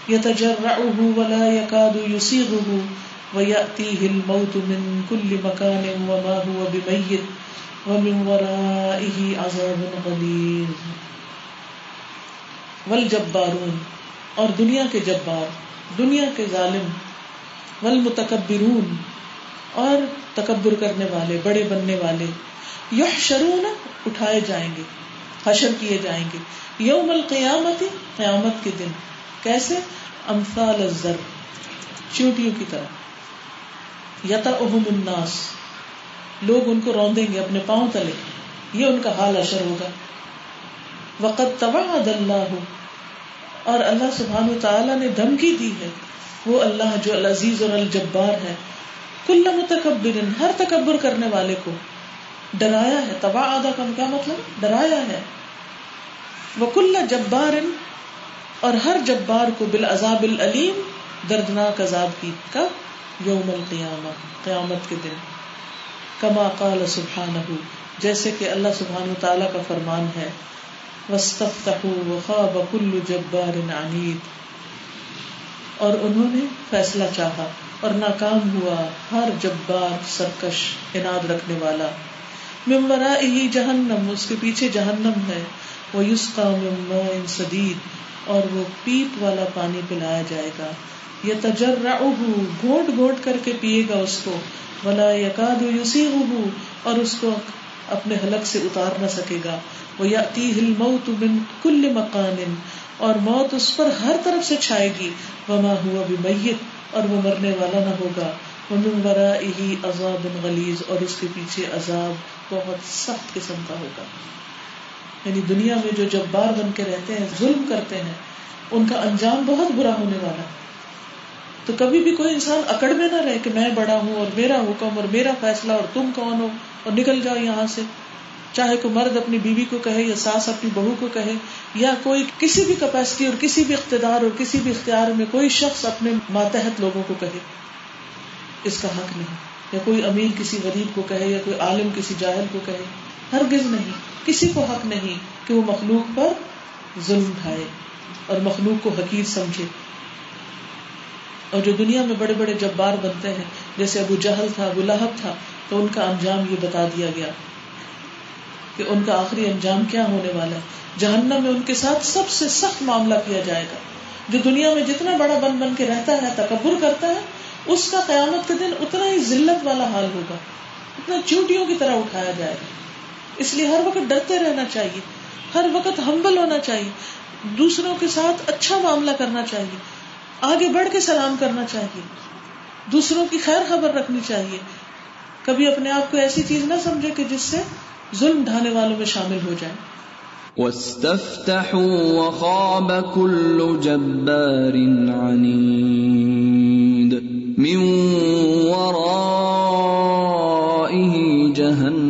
Speaker 1: يتجرعه ولا يكاد يسيغه ويأتيه الموت من كل مكان وما هو بميت، ومن ورائه عذاب غليظ. والجبارون، اور دنیا کے جبار، دنیا کے ظالم، والمتکبرون، اور تکبر کرنے والے، بڑے بننے والے، یحشرون، اٹھائے جائیں گے، حشر کیے جائیں گے، یوم القیامت، قیامت کے دن، کیسے؟ امثال الزر چیوٹیوں کی طرح یتا الناس، لوگ ان کو روندیں گے، اپنے پاؤں تلے، یہ ان کا حال اشر ہوگا۔ وقت توعد اللہ اور اللہ سبحان و تعالیٰ نے دھمکی دی ہے۔ وہ اللہ جو العزیز اور الجبار ہے۔ کل متکبر، ہر تکبر کرنے والے کو۔ ڈرایا ہے۔ تباہ آدھا کا کیا مطلب؟ ڈرایا ہے۔ وہ کل جبار، اور ہر جبار کو بالعذاب العلیم، دردناک عذاب کی کب یوم القیامہ، قیامت کے دن۔ کما قال سبحانہ، جیسے کہ اللہ سبحانہ تعالیٰ کا فرمان ہے۔ وَاسْتَفْتَحُوا وَخَابَ كُلُّ جَبَّارٍ عَنِيدٍ۔ اور انہوں نے فیصلہ چاہا اور ناکام ہوا ہر جبار سرکش اناد رکھنے والا۔ من ورائه جہنم، اس کے پیچھے جہنم ہے۔ وہ یسقا من ماء سدید، اور وہ پیپ والا پانی پلایا جائے گا۔ یہ تجرعه گھونٹ گھونٹ کر کے پیے گا اس کو۔ ولا یکاد یسیغه، اور اس کو اپنے حلق سے اتار نہ سکے گا۔ الموت من کل مکان اور موت اس پر ہر طرف سے چھائے گی۔ وما ہوا بمیت اور وہ مرنے والا نہ ہوگا۔ ومن ورائه عذاب غلیظ اور اس کے پیچھے عذاب بہت سخت قسم کا ہوگا۔ یعنی دنیا میں جو جبار بن کے رہتے ہیں، ظلم کرتے ہیں، ان کا انجام بہت برا ہونے والا تو کبھی بھی کوئی انسان اکڑ میں نہ رہے کہ میں بڑا ہوں اور میرا حکم اور میرا فیصلہ اور تم کون ہو اور نکل جاؤ یہاں سے۔ چاہے کوئی مرد اپنی بیوی کو کہے یا ساس اپنی بہو کو کہے یا کوئی کسی بھی کیپیسٹی اور کسی بھی اقتدار اور کسی بھی اختیار میں کوئی شخص اپنے ماتحت لوگوں کو کہے۔ اس کا حق نہیں۔ یا کوئی امیر کسی غریب کو کہے یا کوئی عالم کسی جاہل کو کہے۔ ہرگز نہیں۔ کسی کو حق نہیں کہ وہ مخلوق پر ظلم اٹھائے اور مخلوق کو حقیر سمجھے۔ اور جو دنیا میں بڑے بڑے جبار بنتے ہیں، جیسے ابو جہل تھا، ابو لہب تھا، تو ان کا انجام یہ بتا دیا گیا کہ ان کا آخری انجام کیا ہونے والا ہے۔ جہنم میں ان کے ساتھ سب سے سخت معاملہ کیا جائے گا۔ جو دنیا میں جتنا بڑا بن بن کے رہتا ہے، تکبر کرتا ہے، اس کا قیامت کے دن اتنا ہی ذلت والا حال ہوگا۔ اتنا چوٹیوں کی طرح اٹھایا جائے گا۔ اس لیے ہر وقت ڈرتے رہنا چاہیے۔ ہر وقت ہمبل ہونا چاہیے۔ دوسروں کے ساتھ اچھا معاملہ کرنا چاہیے۔ آگے بڑھ کے سلام کرنا چاہیے۔ دوسروں کی خیر خبر رکھنی چاہیے۔ کبھی اپنے آپ کو ایسی چیز نہ سمجھے کہ جس سے ظلم ڈھانے والوں میں شامل ہو جائیں
Speaker 2: واستفتحوا وخاب كل جبار عنيد من ورائه جهنم۔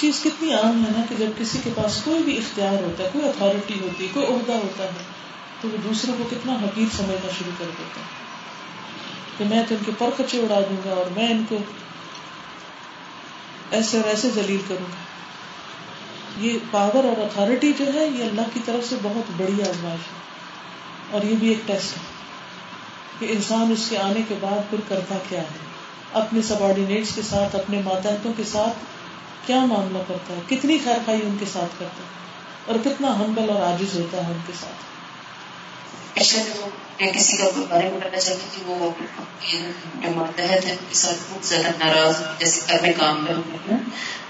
Speaker 1: چیز کتنی عام ہے نا کہ جب کسی کے پاس کوئی بھی اختیار ہوتا ہے، کوئی اتارٹی ہوتی ہے، کوئی عہدہ ہوتا ہے، تو وہ دوسروں کو کتنا حقیق سمجھنا شروع کر دیتا ہے کہ میں تو ان کے پر کچے اڑا دوں گا اور میں ان کو ایسے اور ایسے ذلیل کروں گا۔ یہ پاور اور اتارٹی جو ہے، یہ اللہ کی طرف سے بہت بڑی آزمائش ہے۔ اور یہ بھی ایک ٹیسٹ ہے کہ انسان اس کے آنے کے بعد پھر کرتا کیا ہے۔ اپنے سب آرڈینیٹس کے ساتھ، اپنے ماتحتوں کے ساتھ کیا معاملہ کرتا ہے؟ کتنی خیر خائی ان کے ساتھ کرتا ہے؟ اور کتنا ہمبل اور عاجز ہوتا ہے ان کے ساتھ؟
Speaker 6: کسی کا بارے میں بتانا چاہتی تھی وہ ماتحت ہے ان کے ساتھ بہت زیادہ ناراض جیسے گھر میں کام میں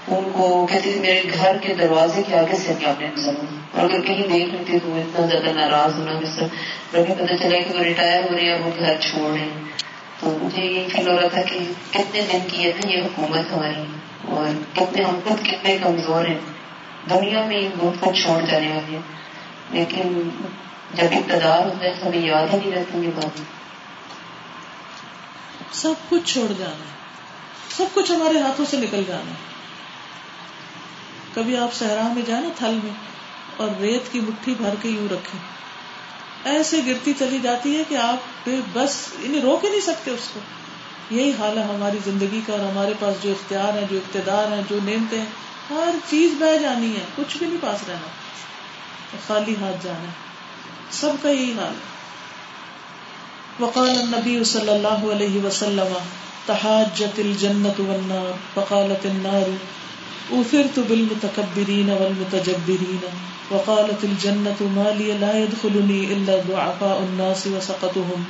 Speaker 6: ان کو کہتی تھی میرے گھر کے دروازے کے آگے سے آپ نے نظر اور اگر کہیں دیکھ لیتے تو وہ اتنا زیادہ ناراض ہونا جیسا ابھی پتہ چلا کہ وہ ریٹائر ہو رہے ہیں، وہ گھر چھوڑ رہے ہیں۔ تو مجھے یہ فیل ہو رہا تھا کہ کتنے دن کی ہے نا یہ حکومت ہماری اور کتنے ہم خود کتنے کمزور ہیں دنیا میں بہت کچھ چھوڑ جانے والے ہیں لیکن جب اقتدار ہوتا ہے ہمیں یاد ہی نہیں رہتی یہ بات
Speaker 1: سب کچھ چھوڑ جانا ہے سب کچھ ہمارے ہاتھوں سے نکل جانا ہے کبھی آپ صحرا میں جائیں نا تھل میں اور ریت کی مٹھی بھر کے یوں رکھیں ایسے گرتی چلی جاتی ہے کہ آپ بس انہیں روک ہی نہیں سکتے اس کو یہی حال ہے ہماری زندگی کا اور ہمارے پاس جو اختیار ہے جو اقتدار ہیں، جو نعمتیں ہیں، ہر چیز بہ جانی ہے، کچھ بھی نہیں پاس رہنا۔ خالی ہاتھ جانا ہے۔ سب کا یہی حال ہے۔ وقال النبی صلی اللہ علیہ وسلم، تحاجت الجنت والنار، فقالت النار، اوفرت بالمتکبرین والمتجبرین، وقالت الجنة ما لي لا يدخلني إلا ضعفاء الناس وسقطهم۔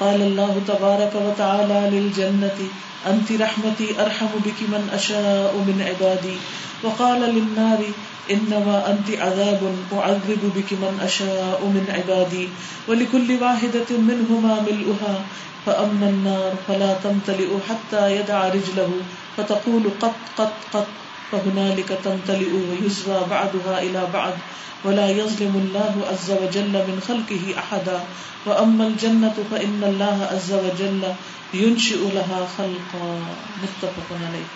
Speaker 1: قال الله تبارك وتعالى للجنة أنت رحمتي أرحم بك من أشاء من عبادي وقال للنار إنما أنت عذاب أعذب بك من أشاء من عبادي ولكل واحدة منهما ملؤها، فأما النار فلا تمتلئ حتى يدع رجله، فتقول قط قط قط فهنالك تمتلئ ويزوى بعضها إلى بعض ولا يظلم الله عز وجل من خلقه أحدا. وأما الجنة فإن الله عز وجل ينشئ لها خلقا. متفق عليه.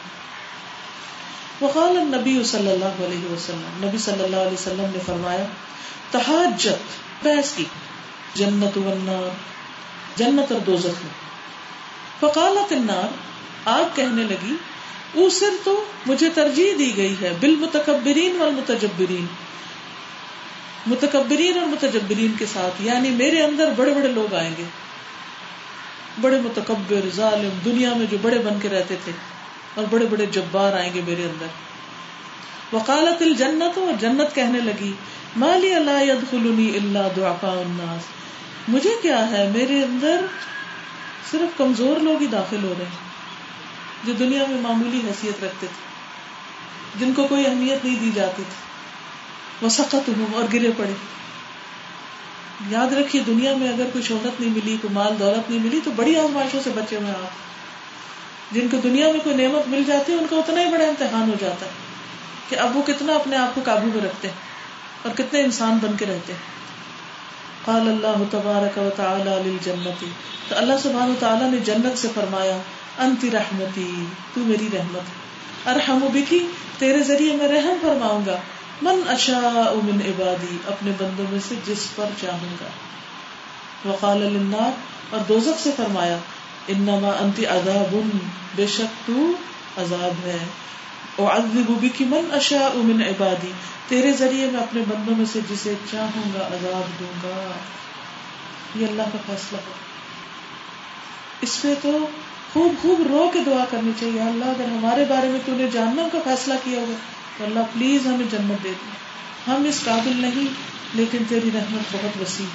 Speaker 1: وقال النبی صلی اللہ علیہ وسلم نبی صلی اللہ علیہ وسلم نے فرمایا، تحاجت، بحث کی، جنت والنار، جنت اور دوزخ میں۔ فقالت النار، آگ کہنے لگی اوسر تو مجھے ترجیح دی گئی ہے، بالمتکبرین والمتجبرین۔ متکبرین اور متجبرین کے ساتھ یعنی میرے اندر بڑے بڑے لوگ آئیں گے۔ بڑے متکبر، ظالم، دنیا میں جو بڑے بن کے رہتے تھے، اور بڑے بڑے جبار آئیں گے میرے اندر۔ وکالت الجنت، اور جنت کہنے لگی مالی اللہ يدخلني الا ضعفاء الناس۔ مجھے کیا ہے، میرے اندر صرف کمزور لوگ ہی داخل ہو رہے ہیں۔ جو دنیا میں معمولی حیثیت رکھتے تھے، جن کو کوئی اہمیت نہیں دی جاتی تھی۔ وہ سخت ہوں اور گرے پڑے۔ یاد رکھیے، دنیا میں اگر کوئی شہرت نہیں ملی، کوئی مال دولت نہیں ملی، تو بڑی آزمائشوں سے بچے ہوئے آپ۔ جن کو دنیا میں کوئی نعمت مل جاتی ہے، ان کا اتنا ہی بڑا امتحان ہو جاتا ہے کہ اب وہ کتنا اپنے آپ کو قابو میں رکھتے ہیں اور کتنے انسان بن کے رہتے ہیں۔ قال اللہ تبارک و تعالی للجنتی۔ تو اللہ سبحانہ تعالیٰ نے جنت سے فرمایا انتی رحمتی، تو میری رحمت۔ ارحم بکی تیرے ذریعے میں رحم فرماؤں گا۔ من اشاء من عبادی، اپنے بندوں میں سے جس پر چاہوں گا۔ وقال للنار اور دوزخ سے فرمایا، انما انتی عذاب، بے شک تو عذاب ہے۔ اعذب بکی من اشاء من عبادی، تیرے ذریعے میں اپنے بندوں میں سے جسے چاہوں گا، عذاب دوں گا۔ یہ اللہ کا فیصلہ ہے۔ اس پہ تو خوب خوب رو کے دعا کرنی چاہیے۔ اللہ، اگر ہمارے بارے میں تو نے جاننا کا فیصلہ کیا ہوگا، تو اللہ پلیز ہمیں جنت دے دے۔ ہم اس قابل نہیں، لیکن تیری رحمت بہت وسیع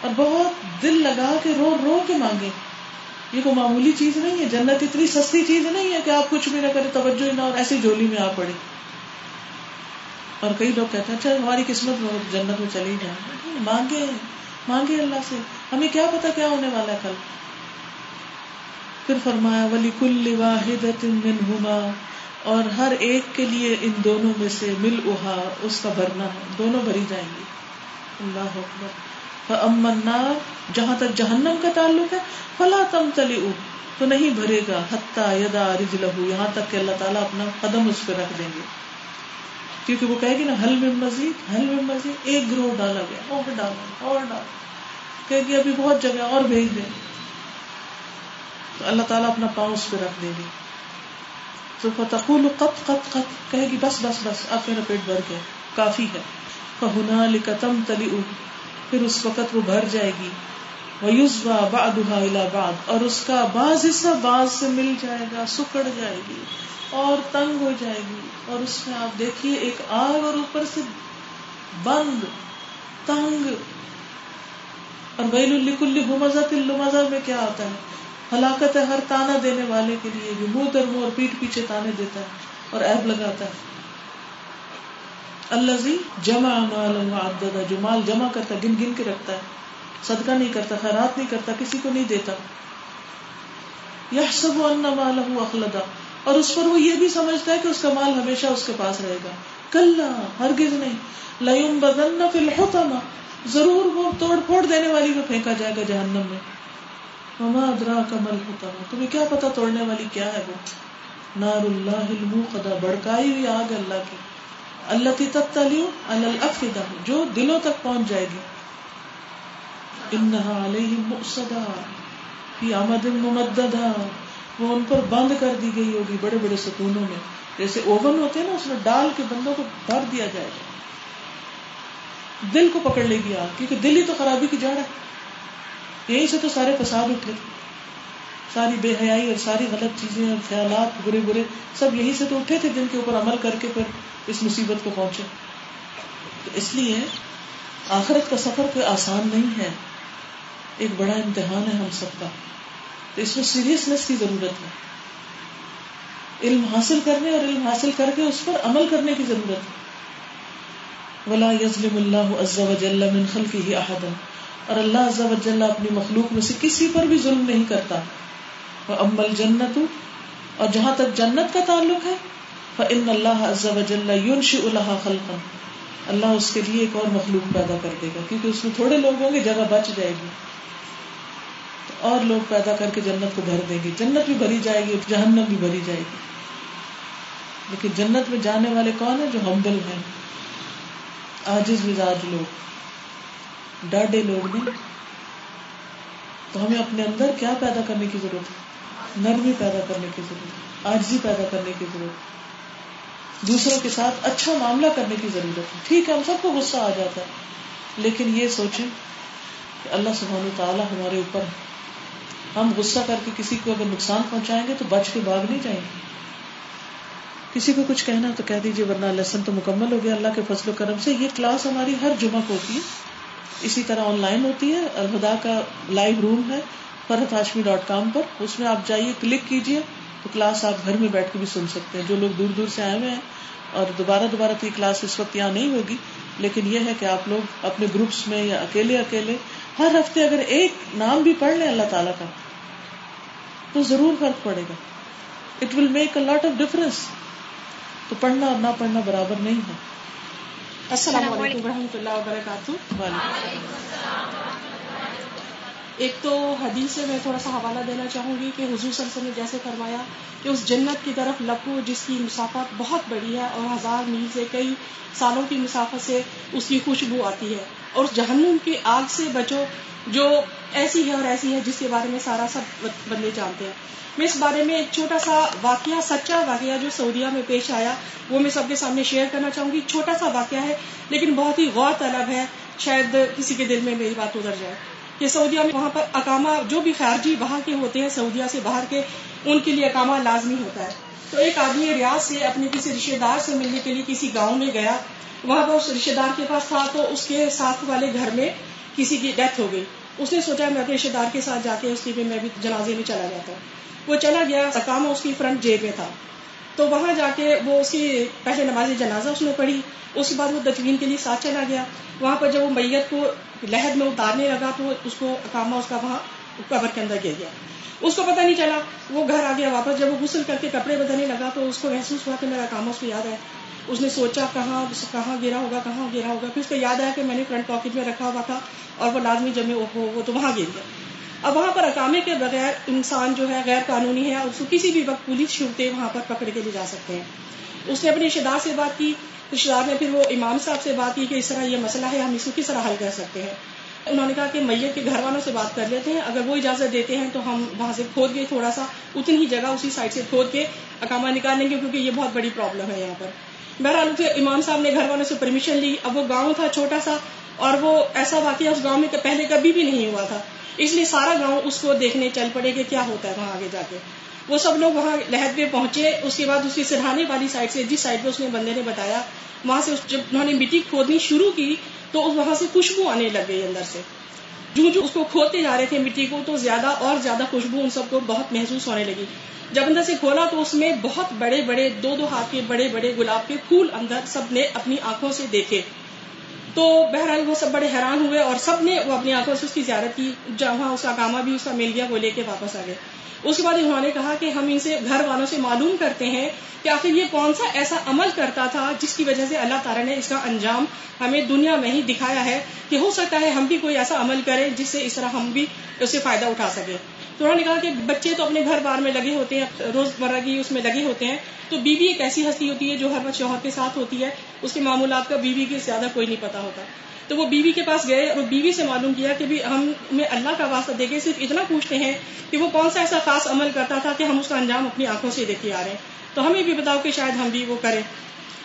Speaker 1: اور بہت دل لگا کے رو رو کے مانگے۔ یہ کوئی معمولی چیز نہیں ہے، جنت اتنی سستی چیز نہیں ہے کہ آپ کچھ بھی نہ کرے توجہ نہ اور ایسی جولی میں آ پڑے۔ اور کئی لوگ کہتے ہیں اچھا ہماری قسمت میں جنت میں چلی جائے۔ مانگے مانگے اللہ سے۔ ہمیں کیا پتا کیا ہونے والا ہے کل؟ پھر فرمایا ولی کل واحد اور ہر ایک کے لیے ان دونوں میں سے مل اہا اس کا بھرنا ہے، دونوں بھری جائیں گی۔ اللہ اکبر۔ النار، جہاں تک جہنم کا تعلق ہے، فلا تم تلی تو نہیں بھرے گا حتیٰ یدا رج لہو یہاں تک کہ اللہ تعالیٰ اپنا قدم اس پہ رکھ دیں گے۔ کیونکہ وہ کہے گی نا، حل میں مزید حل میں مزید ایک گروہ ڈالا گیا، اور ڈالا اور ڈالا۔ کہ گی، ابھی بہت جگہ اور بھیج دیں۔ تو اللہ تعالیٰ اپنا پاؤں اس پہ رکھ دے گی۔ تو فتقول قط قط قط کہے گی، بس بس بس اب میرا پیٹ بھر گیا، کافی ہے۔ فہنا لکتم تلی پھر اس وقت وہ بھر جائے گی۔ ویوزوا بعدها الى بعد اور اس کا بعض حصہ بعض سے مل جائے گا، سکڑ جائے گی، اور تنگ ہو جائے گی۔ اور اس میں آپ دیکھیے، ایک آگ اور اوپر سے بند، تنگ۔ اور ویل الکل ہمزہ تلمزہ میں کیا آتا ہے؟ ہلاکت ہے، ہر تانا دینے والے کے لیے جو منہ در منہ اور پیٹ پیچھے تانے دیتا ہے اور ایب لگاتا ہے۔ اللہ زی جمع مال جو مال جمع کرتا ہے، گن گن کے رکھتا ہے۔ صدقہ نہیں کرتا، خیرات نہیں کرتا، کسی کو نہیں دیتا۔ یہ سب مال اخلدا اور اس پر وہ یہ بھی سمجھتا ہے کہ اس کا مال ہمیشہ اس کے پاس رہے گا۔ کل ہرگز نہیں۔ لیم بدن نہ ضرور وہ توڑ پھوڑ دینے والی کو پھینکا جائے گا جہنم میں۔ مما ادرا کا مل ہوتا تمہیں کیا پتا توڑنے والی کیا ہے وہ؟ نار اللہ قدا بڑکائی ہوئی آگ اللہ کی۔ اللہ کی تب تلیو الفدا جو دلوں تک پہنچ جائے گی۔ انہا علیہ مقصدہ فی آمد ممددہ وہ ان پر بند کر دی گئی ہوگی بڑے بڑے ستونوں میں۔ جیسے اوون ہوتے ہیں نا، اس میں ڈال کے بندوں کو بھر دیا جائے۔ گا دل کو پکڑ لے گی آگ، کیونکہ دل ہی تو خرابی کی جڑ ہے۔ یہیں سے تو سارے فساد اٹھے تھے ساری بے حیائی اور ساری غلط چیزیں اور خیالات برے برے سب یہی سے تو اٹھے تھے جن کے اوپر عمل کر کے پھر اس مصیبت کو پہنچے۔ تو اس لیے آخرت کا سفر کوئی آسان نہیں ہے، ایک بڑا امتحان ہے ہم سب کا۔ تو اس میں سیریسنیس کی ضرورت ہے۔ علم حاصل کرنے اور علم حاصل کر کے اس پر عمل کرنے کی ضرورت ہے۔ ولا یزلم اللہ عز و جل من خلقه احدا اور اللہ عز و جل اپنی مخلوق میں سے کسی پر بھی ظلم نہیں کرتا۔ وہ الجنت اور جہاں تک جنت کا تعلق ہے فان اللہ عز و جل ينشئ خلقا۔ اللہ اس کے لیے ایک اور مخلوق پیدا کر دے گا، کیونکہ اس میں تھوڑے لوگ ہوں گے، جگہ بچ جائے گی۔ اور لوگ پیدا کر کے جنت کو بھر دیں گے۔ جنت بھی بھری جائے گی جہنم بھی بھری جائے گی۔ لیکن جنت میں جانے والے کون ہیں؟ جو ہمبل ہیں۔ آجز مزاج لوگ۔ ڈاڈے لوگ نہیں۔ تو ہمیں اپنے اندر کیا پیدا کرنے کی ضرورت ہے؟ نرمی پیدا کرنے کی ضرورت آجزی پیدا کرنے کی ضرورت دوسروں کے ساتھ اچھا معاملہ کرنے کی ضرورت ہے۔ ٹھیک ہے، ہم سب کو غصہ آ جاتا ہے۔ لیکن یہ سوچیں کہ اللہ سبحانہ تعالیٰ ہمارے اوپر ہے۔ ہم غصہ کر کے کسی کو اگر نقصان پہنچائیں گے تو بچ کے بھاگ نہیں جائیں گے۔ کسی کو کچھ کہنا تو کہہ دیجیے ورنہ لیسن تو مکمل ہو گیا۔ اللہ کے فضل و کرم سے یہ کلاس ہماری ہر جمعہ کو ہوتی ہے۔ اسی طرح آن لائن ہوتی ہے الہدا کا لائیو روم ہے فرحت ہاشمی ڈاٹ کام پر، اس میں آپ جائیے، کلک کیجیے، تو کلاس آپ گھر میں بیٹھ کے بھی سن سکتے ہیں۔ جو لوگ دور دور سے آئے ہوئے ہیں، اور دوبارہ دوبارہ تو یہ کلاس اس وقت یہاں نہیں ہوگی، لیکن یہ ہے کہ آپ لوگ اپنے گروپس میں یا اکیلے اکیلے، ہر ہفتے اگر ایک نام بھی پڑھ لیں اللہ تعالیٰ کا، تو ضرور فرق پڑے گا۔ It will make a lot of difference تو پڑھنا اور نہ پڑھنا برابر نہیں ہے۔ السلام علیکم و رحمۃ اللہ وبرکاتہ۔
Speaker 9: ایک تو حدیث سے میں تھوڑا سا حوالہ دینا چاہوں گی کہ حضور صلی اللہ علیہ وسلم نے جیسے فرمایا کہ اس جنت کی طرف لپو جس کی مسافت بہت بڑی ہے اور ہزار میل سے کئی سالوں کی مسافت سے اس کی خوشبو آتی ہے۔ اور جہنم کی آگ سے بچو جو ایسی ہے اور ایسی ہے جس کے بارے میں سارا سب بندے جانتے ہیں۔ میں اس بارے میں ایک چھوٹا سا واقعہ، سچا واقعہ جو سعودیہ میں پیش آیا، وہ میں سب کے سامنے شیئر کرنا چاہوں گی۔ چھوٹا سا واقعہ ہے، لیکن بہت ہی غور طلب ہے۔ شاید کسی کے دل میں میری بات ادھر جائے کہ سعودیہ میں وہاں پر اکامہ جو بھی خارجی وہاں کے ہوتے ہیں، سعودیہ سے باہر کے، ان کے لیے اکامہ لازمی ہوتا ہے۔ تو ایک آدمی ریاض سے اپنے کسی رشتے دار سے ملنے کے لیے کسی گاؤں میں گیا، وہاں پر اس رشتے دار کے پاس تھا، تو اس کے ساتھ والے گھر میں کسی کی ڈیتھ ہو گئی۔ اس نے سوچا میں اپنے رشتے دار کے ساتھ جا کے اس کی میں بھی جنازے میں چلا جاتا ہوں۔ وہ چلا گیا اکامہ اس کی فرنٹ جیب میں تھا۔ تو وہاں جا کے وہ اس کی پہلے نماز جنازہ اس نے پڑھی۔ اس کے بعد وہ تجوین کے لیے ساتھ چلا گیا۔ وہاں پر جب وہ میت کو لہد میں اتارنے لگا تو اس کو اکامہ اس کا وہاں قبر کے اندر گر گیا۔ اس کو پتہ نہیں چلا، وہ گھر آ گیا واپس۔ جب وہ غسل کر کے کپڑے بدلنے لگا تو اس کو محسوس ہوا کہ میرا کام اس کو یاد ہے۔ اس نے سوچا، کہاں کہاں گرا ہوگا، کہاں گرا ہوگا؟ پھر اس کو یاد آیا کہ میں نے فرنٹ پاکٹ میں رکھا ہوا تھا اور وہ لازمی جمے وہ تو وہاں گر گیا۔ اب وہاں پر اکامے کے بغیر انسان جو ہے غیر قانونی ہے اس کو کسی بھی وقت پولیس چھوٹتے وہاں پر پکڑ کے لے جا سکتے ہیں۔ اس نے اپنے رشتے دار سے بات کی رشتے دار نے پھر وہ امام صاحب سے بات کی کہ اس طرح یہ مسئلہ ہے، ہم اس کو کس طرح حل کر سکتے ہیں؟ انہوں نے کہا کہ میت کے گھر والوں سے بات کر لیتے ہیں، اگر وہ اجازت دیتے ہیں تو ہم وہاں سے کھود گئے تھوڑا سا اتنی ہی جگہ اسی سائڈ سے کھود کے اکامہ نکال لیں گے کیونکہ یہ بہت بڑی پرابلم ہے یہاں پر۔ بہرحال امام صاحب نے گھر والوں سے پرمیشن لی۔ اب وہ گاؤں تھا، چھوٹا سا۔ اور وہ ایسا واقعہ اس گاؤں میں پہلے کبھی بھی نہیں ہوا تھا۔ اس لیے سارا گاؤں اس کو دیکھنے چل پڑے کہ کیا ہوتا ہے وہاں آگے جا کے۔ وہ سب لوگ وہاں لہد پہ پہنچے، اس کے بعد اس کی سرہانے والی سائڈ سے، جس سائڈ پہ اس نے بندے نے بتایا، وہاں سے جب انہوں نے مٹی کھودنی شروع کی، تو وہاں سے خوشبو آنے لگ گئی اندر سے۔ جو جو اس کو کھودتے جا رہے تھے مٹی کو، تو زیادہ اور زیادہ خوشبو ان سب کو بہت محسوس ہونے لگی۔ جب اندر سے کھولا تو اس میں بہت بڑے بڑے دو دو ہاتھ کے بڑے بڑے گلاب کے پھول اندر سب نے اپنی آنکھوں سے دیکھے۔ تو بہرحال وہ سب بڑے حیران ہوئے اور سب نے وہ اپنی آنکھوں سے اس کی زیارت کی، جہاں اس کا کاما بھی اس کا مل گیا، وہ لے کے واپس آ گئے۔ اس کے بعد انہوں نے کہا کہ ہم ان سے گھر والوں سے معلوم کرتے ہیں کہ آخر یہ کون سا ایسا عمل کرتا تھا جس کی وجہ سے اللہ تعالیٰ نے اس کا انجام ہمیں دنیا میں ہی دکھایا ہے کہ ہو سکتا ہے ہم بھی کوئی ایسا عمل کریں جس سے اس طرح ہم بھی اس سے فائدہ اٹھا سکیں۔ تو انہوں نے کہا کہ بچے تو اپنے گھر بار میں لگے ہوتے ہیں روز مرہ کی اس میں لگے ہوتے ہیں۔ تو بیوی ایک ایسی ہستی ہوتی ہے جو ہر وقت شوہر کے ساتھ ہوتی ہے۔ اس کے معمولات کا بیوی کے زیادہ کوئی نہیں پتا ہوتا۔ تو وہ بیوی کے پاس گئے اور بیوی سے معلوم کیا کہ بھی ہم اللہ کا واسطہ دے کے صرف اتنا پوچھتے ہیں کہ وہ کون سا ایسا خاص عمل کرتا تھا کہ ہم اس کا انجام اپنی آنکھوں سے دیکھے آ رہے ہیں۔ تو ہمیں بھی بتاؤ کہ شاید ہم بھی وہ کریں۔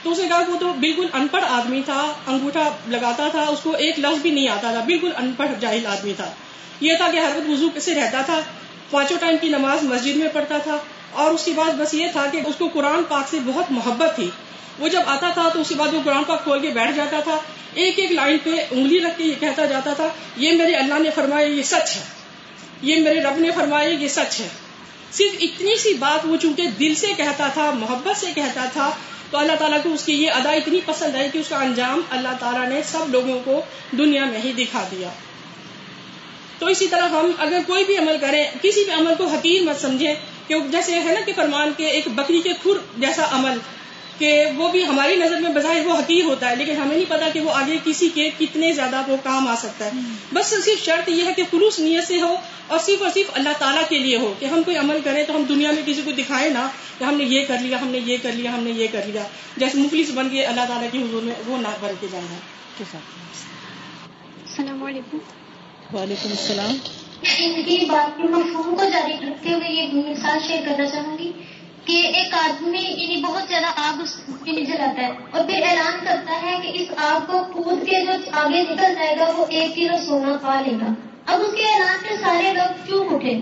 Speaker 9: تو اس نے کہا وہ تو بالکل ان پڑھ آدمی تھا، انگوٹھا لگاتا تھا، اس کو ایک لفظ بھی نہیں آتا تھا، بالکل ان پڑھ جاہل آدمی تھا۔ یہ تھا کہ ہر وقت وضو سے رہتا تھا۔ پانچوں ٹائم کی نماز مسجد میں پڑھتا تھا اور اس کے بعد بس یہ تھا کہ اس کو قرآن پاک سے بہت محبت تھی۔ وہ جب آتا تھا تو اس کے بعد وہ قرآن پاک کھول کے بیٹھ جاتا تھا۔ ایک ایک لائن پہ انگلی رکھ کے یہ کہتا جاتا تھا، یہ میرے اللہ نے فرمایا یہ سچ ہے۔ یہ میرے رب نے فرمایا یہ سچ ہے۔ صرف اتنی سی بات وہ چونکہ دل سے کہتا تھا، محبت سے کہتا تھا، تو اللہ تعالیٰ کو اس کی یہ ادا اتنی پسند آئی کہ اس کا انجام اللہ تعالیٰ نے سب لوگوں کو دنیا میں ہی دکھا دیا۔ تو اسی طرح ہم اگر کوئی بھی عمل کریں کسی بھی عمل کو حقیر مت سمجھیں کہ جیسے ہے نا کہ فرمان کے ایک بکری کے کھر جیسا عمل کہ وہ بھی ہماری نظر میں بظاہر وہ حقیر ہوتا ہے لیکن ہمیں نہیں پتا کہ وہ آگے کسی کے کتنے زیادہ وہ کام آ سکتا ہے۔ بس صرف شرط یہ ہے کہ خلوص نیت سے ہو اور صرف اور صرف اللہ تعالیٰ کے لیے ہو کہ ہم کوئی عمل کریں تو ہم دنیا میں کسی کو دکھائیں نا کہ ہم نے یہ کر لیا ہم نے یہ کر لیا ہم نے یہ کر لیا۔ جیسے مفلس بن کے اللہ تعالیٰ کی حضور میں وہ نہ بن کے جانا
Speaker 5: السلام علیکم۔
Speaker 1: وعلیکم السلام۔
Speaker 5: ان کی بات کے مفہوم کو جاری رکھتے ہوئے یہ مثال شیئر کرنا چاہوں گی کہ ایک آدمی یعنی بہت زیادہ آگ اس جلاتا ہے اور پھر اعلان کرتا ہے کہ اس آگ کو کود کے جو آگے نکل جائے گا وہ ایک کلو سونا کھا لے گا۔ اب اس کے اعلان پہ سارے لوگ کیوں اٹھے۔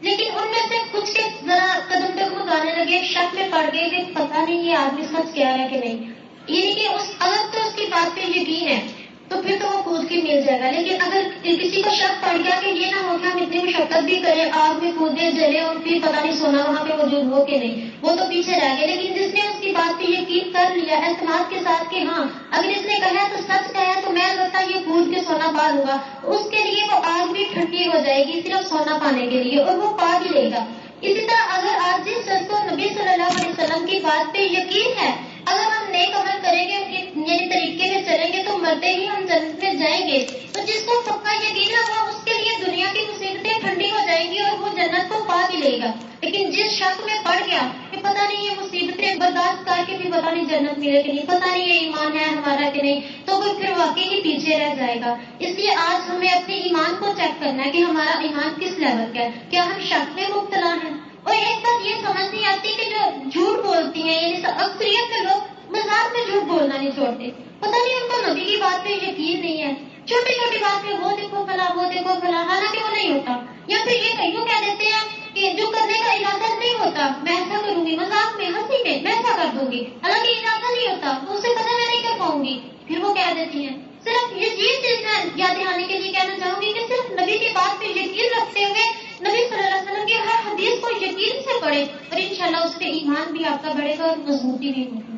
Speaker 5: لیکن ان میں سے کچھ کے ذرا قدم تک وہ گانے لگے، شک میں پڑ گئے کہ پتا نہیں یہ آدمی سچ کیا ہے کہ نہیں۔ یعنی کہ اس اگر تو اس کی بات پہ یقین ہے۔ تو پھر تو وہ کود کے مل جائے گا۔ لیکن اگر کسی کو شک پڑ گیا کہ یہ نہ ہو کہ ہم اتنی مشقت بھی کریں، آگ میں کودے، جلے اور پھر پتا نہیں سونا وہاں پہ موجود ہو کہ نہیں، وہ تو پیچھے رہ گئے۔ لیکن جس نے اس کی بات پہ یقین کر لیا، اعتماد کے ساتھ کہ ہاں اگر اس نے کہا تو سچ کہا تو میں البتہ یہ کود کے سونا پا لوں گا۔ اس کے لیے وہ آگ بھی ٹھنڈی ہو جائے گی، صرف سونا پانے کے لیے، اور وہ پا بھی لے گا۔ اسی طرح اگر آج جس شخص کو نبی صلی اللہ علیہ وسلم کی بات پہ یقین ہے اگر ہم نیک عمل کریں گے یعنی طریقے میں چلیں گے، تو مرتے ہی ہم جنت میں جائیں گے۔ تو جس کو پکا یقین ہوگا، اس کے لیے دنیا کی مصیبتیں ٹھنڈی ہو جائیں گی اور وہ جنت کو پا بھی لے گا۔ لیکن جس شک میں پڑ گیا کہ پتہ نہیں یہ مصیبتیں برداشت کر کے بھی پتہ نہیں جنت ملے کہ نہیں، پتہ نہیں یہ ایمان ہے ہمارا کہ نہیں، تو وہ پھر واقعی ہی پیچھے رہ جائے گا۔ اس لیے آج ہمیں اپنے ایمان کو چیک کرنا ہے کہ ہمارا ایمان کس لیول کا ہے۔ کیا ہم شک میں مبتلا ہیں؟ اور ایک بات یہ سمجھ نہیں آتی کہ جو جھوٹ بولتی ہیں یعنی اکثریت کے لوگ مزاق میں جھوٹ بولنا نہیں چھوڑتے۔ پتہ نہیں ان کو نبی کی بات پہ یقین نہیں ہے۔ چھوٹی چھوٹی بات پہ، وہ دیکھو فلا وہ دیکھو فلا حالانکہ وہ نہیں ہوتا۔ یا پھر یہ کہیں کہہ دیتے ہیں کہ جو کرنے کا ارادہ نہیں ہوتا، میں ایسا کروں گی مزاق میں، ہنسی میں میں ایسا کر دوں گی۔ حالانکہ ارادہ نہیں ہوتا، تو اسے پتہ میں نہیں کر پاؤں گی۔ پھر وہ کہہ دیتی ہیں صرف میں یاد دہانے کے لیے کہنا چاہوں گی کہ صرف نبی کی بات پہ یقین رکھتے ہوئے نبی صلی اللہ علیہ وسلم کی ہر حدیث کو یقین سے پڑھے اور انشاءاللہ اس پہ ایمان بھی آپ کا بڑھے گا اور مضبوطی بھی ہوگی۔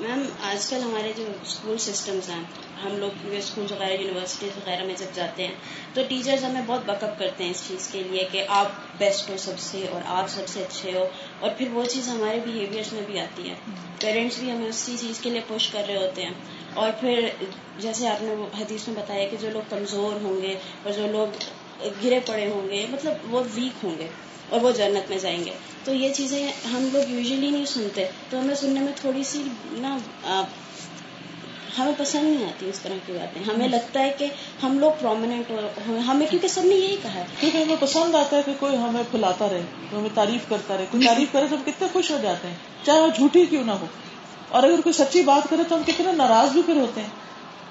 Speaker 10: میم آج کل ہمارے جو اسکول سسٹمز ہیں ہم لوگ اسکول وغیرہ یونیورسٹیز وغیرہ میں جب جاتے ہیں تو ٹیچرز ہمیں بہت بک اپ کرتے ہیں اس چیز کے لیے کہ آپ بیسٹ ہو سب سے اور آپ سب سے اچھے ہو۔ اور پھر وہ چیز ہمارے بیہیویئرس میں بھی آتی ہے۔ پیرنٹس بھی ہمیں اسی چیز کے لیے پوش کر رہے ہوتے ہیں۔ اور پھر جیسے آپ نے حدیث میں بتایا کہ جو لوگ کمزور ہوں گے اور جو لوگ گرے پڑے ہوں گے مطلب وہ ویک ہوں گے اور وہ جنت میں جائیں گے۔ تو یہ چیزیں ہم لوگ یوزلی نہیں سنتے۔ تو ہمیں سننے میں تھوڑی سی نا ہمیں پسند نہیں آتی اس طرح کی باتیں۔ ہمیں لگتا ہے کہ ہم لوگ پرومیننٹ ہمیں کیونکہ سب نے یہی کہا ہے۔
Speaker 1: کیونکہ ہمیں پسند آتا ہے کہ کوئی ہمیں پھلاتا رہے، کوئی ہمیں تعریف کرتا رہے۔ کوئی تعریف کرے تو ہم کتنے خوش ہو جاتے ہیں۔ چاہے وہ جھوٹی کیوں نہ ہو۔ اور اگر کوئی سچی بات کرے تو ہم کتنے ناراض بھی پھر ہوتے ہیں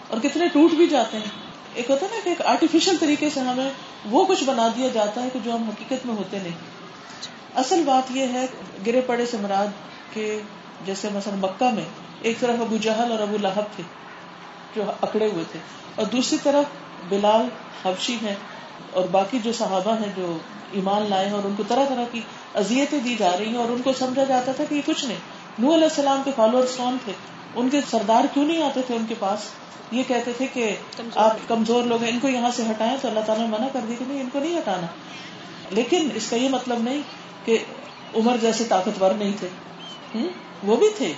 Speaker 1: اور کتنے ٹوٹ بھی جاتے ہیں۔ ایک ہوتا ہے نا کہ ایک آرٹیفیشل طریقے سے ہمیں وہ کچھ بنا دیا جاتا ہے کہ جو ہم حقیقت میں ہوتے نہیں۔ اصل بات یہ ہے، گرے پڑے سے مراد کہ جیسے مثلا مکہ میں ایک طرف ابو جہل اور ابو لہب تھے جو اکڑے ہوئے تھے اور دوسری طرف بلال حبشی ہیں اور باقی جو صحابہ ہیں جو ایمان لائے ہیں اور ان کو طرح طرح کی اذیتیں دی جا رہی ہیں اور ان کو سمجھا جاتا تھا کہ یہ کچھ نہیں۔ نو علیہ السلام کے فالوور کون تھے؟ ان کے سردار کیوں نہیں آتے تھے ان کے پاس؟ یہ کہتے تھے کہ آپ کمزور لوگ ہیں ان کو یہاں سے ہٹائیں تو اللہ تعالیٰ نے منع کر دی کہ نہیں ان کو نہیں ہٹانا۔ لیکن اس کا یہ مطلب نہیں کہ عمر جیسے طاقتور نہیں تھے۔ وہ بھی تھے۔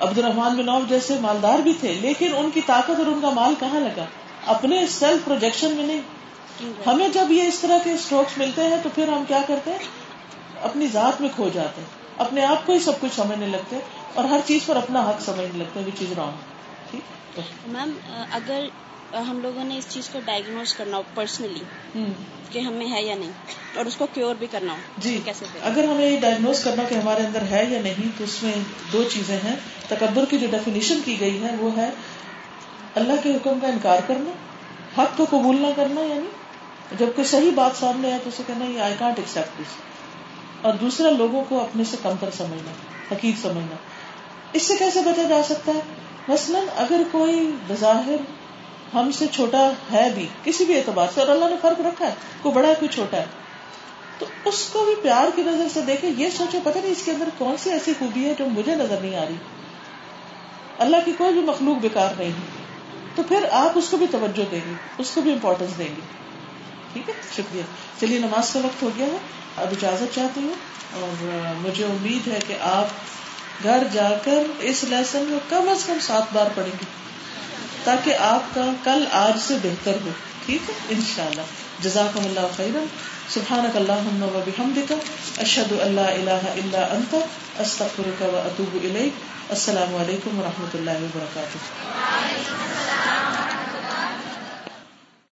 Speaker 1: عبد الرحمان بن عوف جیسے مالدار بھی تھے، لیکن ان کی طاقت اور ان کا مال کہاں لگا؟ اپنے سیلف پروجیکشن میں نہیں۔ ہمیں جب یہ اس طرح کے اسٹروکس ملتے ہیں تو پھر ہم کیا کرتے ہیں؟ اپنی ذات میں کھو جاتے ہیں۔ اپنے آپ کو ہی سب کچھ سمجھنے لگتے اور ہر چیز پر اپنا حق سمجھنے لگتے ہیں چیز رانگ
Speaker 10: میم، اگر ہم لوگوں نے اس چیز کو ڈائگنوز کرنا ہو پرسنلی کہ ہمیں ہے یا نہیں اور اس کو کیور بھی کرنا ہو۔
Speaker 1: جی۔ کیسے اگر ہمیں یہ ڈائگنوز کرنا کہ ہمارے اندر ہے یا نہیں تو اس میں دو چیزیں ہیں۔ تکبر کی جو ڈیفینیشن کی گئی ہے وہ ہے اللہ کے حکم کا انکار کرنا حق کو قبول نہ کرنا یعنی جب کوئی صحیح بات سامنے آئے تو اسے کہنا یہ آئی کانٹ ایکسپٹ دس اور دوسرا لوگوں کو اپنے سے کمتر سمجھنا حقیق سمجھنا۔ اس سے کیسے بچا جا سکتا ہے؟ مثلاً اگر کوئی بظاہر ہم سے چھوٹا ہے بھی، کسی بھی اعتبار سے، اور اللہ نے فرق رکھا ہے، کوئی بڑا ہے، کوئی چھوٹا ہے۔ تو اس کو بھی پیار کی نظر سے دیکھے یہ سوچے پتہ نہیں اس کے اندر کون سی ایسی خوبی ہے جو مجھے نظر نہیں آ رہی۔ اللہ کی کوئی بھی مخلوق بیکار نہیں ہے۔ تو پھر آپ اس کو بھی توجہ دیں گے، اس کو بھی امپورٹینس دیں گے۔ ٹھیک ہے؟ شکریہ۔ چلیے، نماز کا وقت ہو گیا ہے۔ اب اجازت چاہتی ہوں اور مجھے امید ہے کہ آپ گھر جا کر اس لیسن میں کم از کم سات بار پڑھیں گے۔ تاکہ آپ کا کل آج سے بہتر ہو۔ ٹھیک ہے؟ ان شاء اللہ جزاک اللہ خیر سبحان اللہ بحمدک اشد اللہ اللہ اللہ انت۔ استغفرک و اطوب السلام علیکم و رحمۃ اللہ وبرکاتہ۔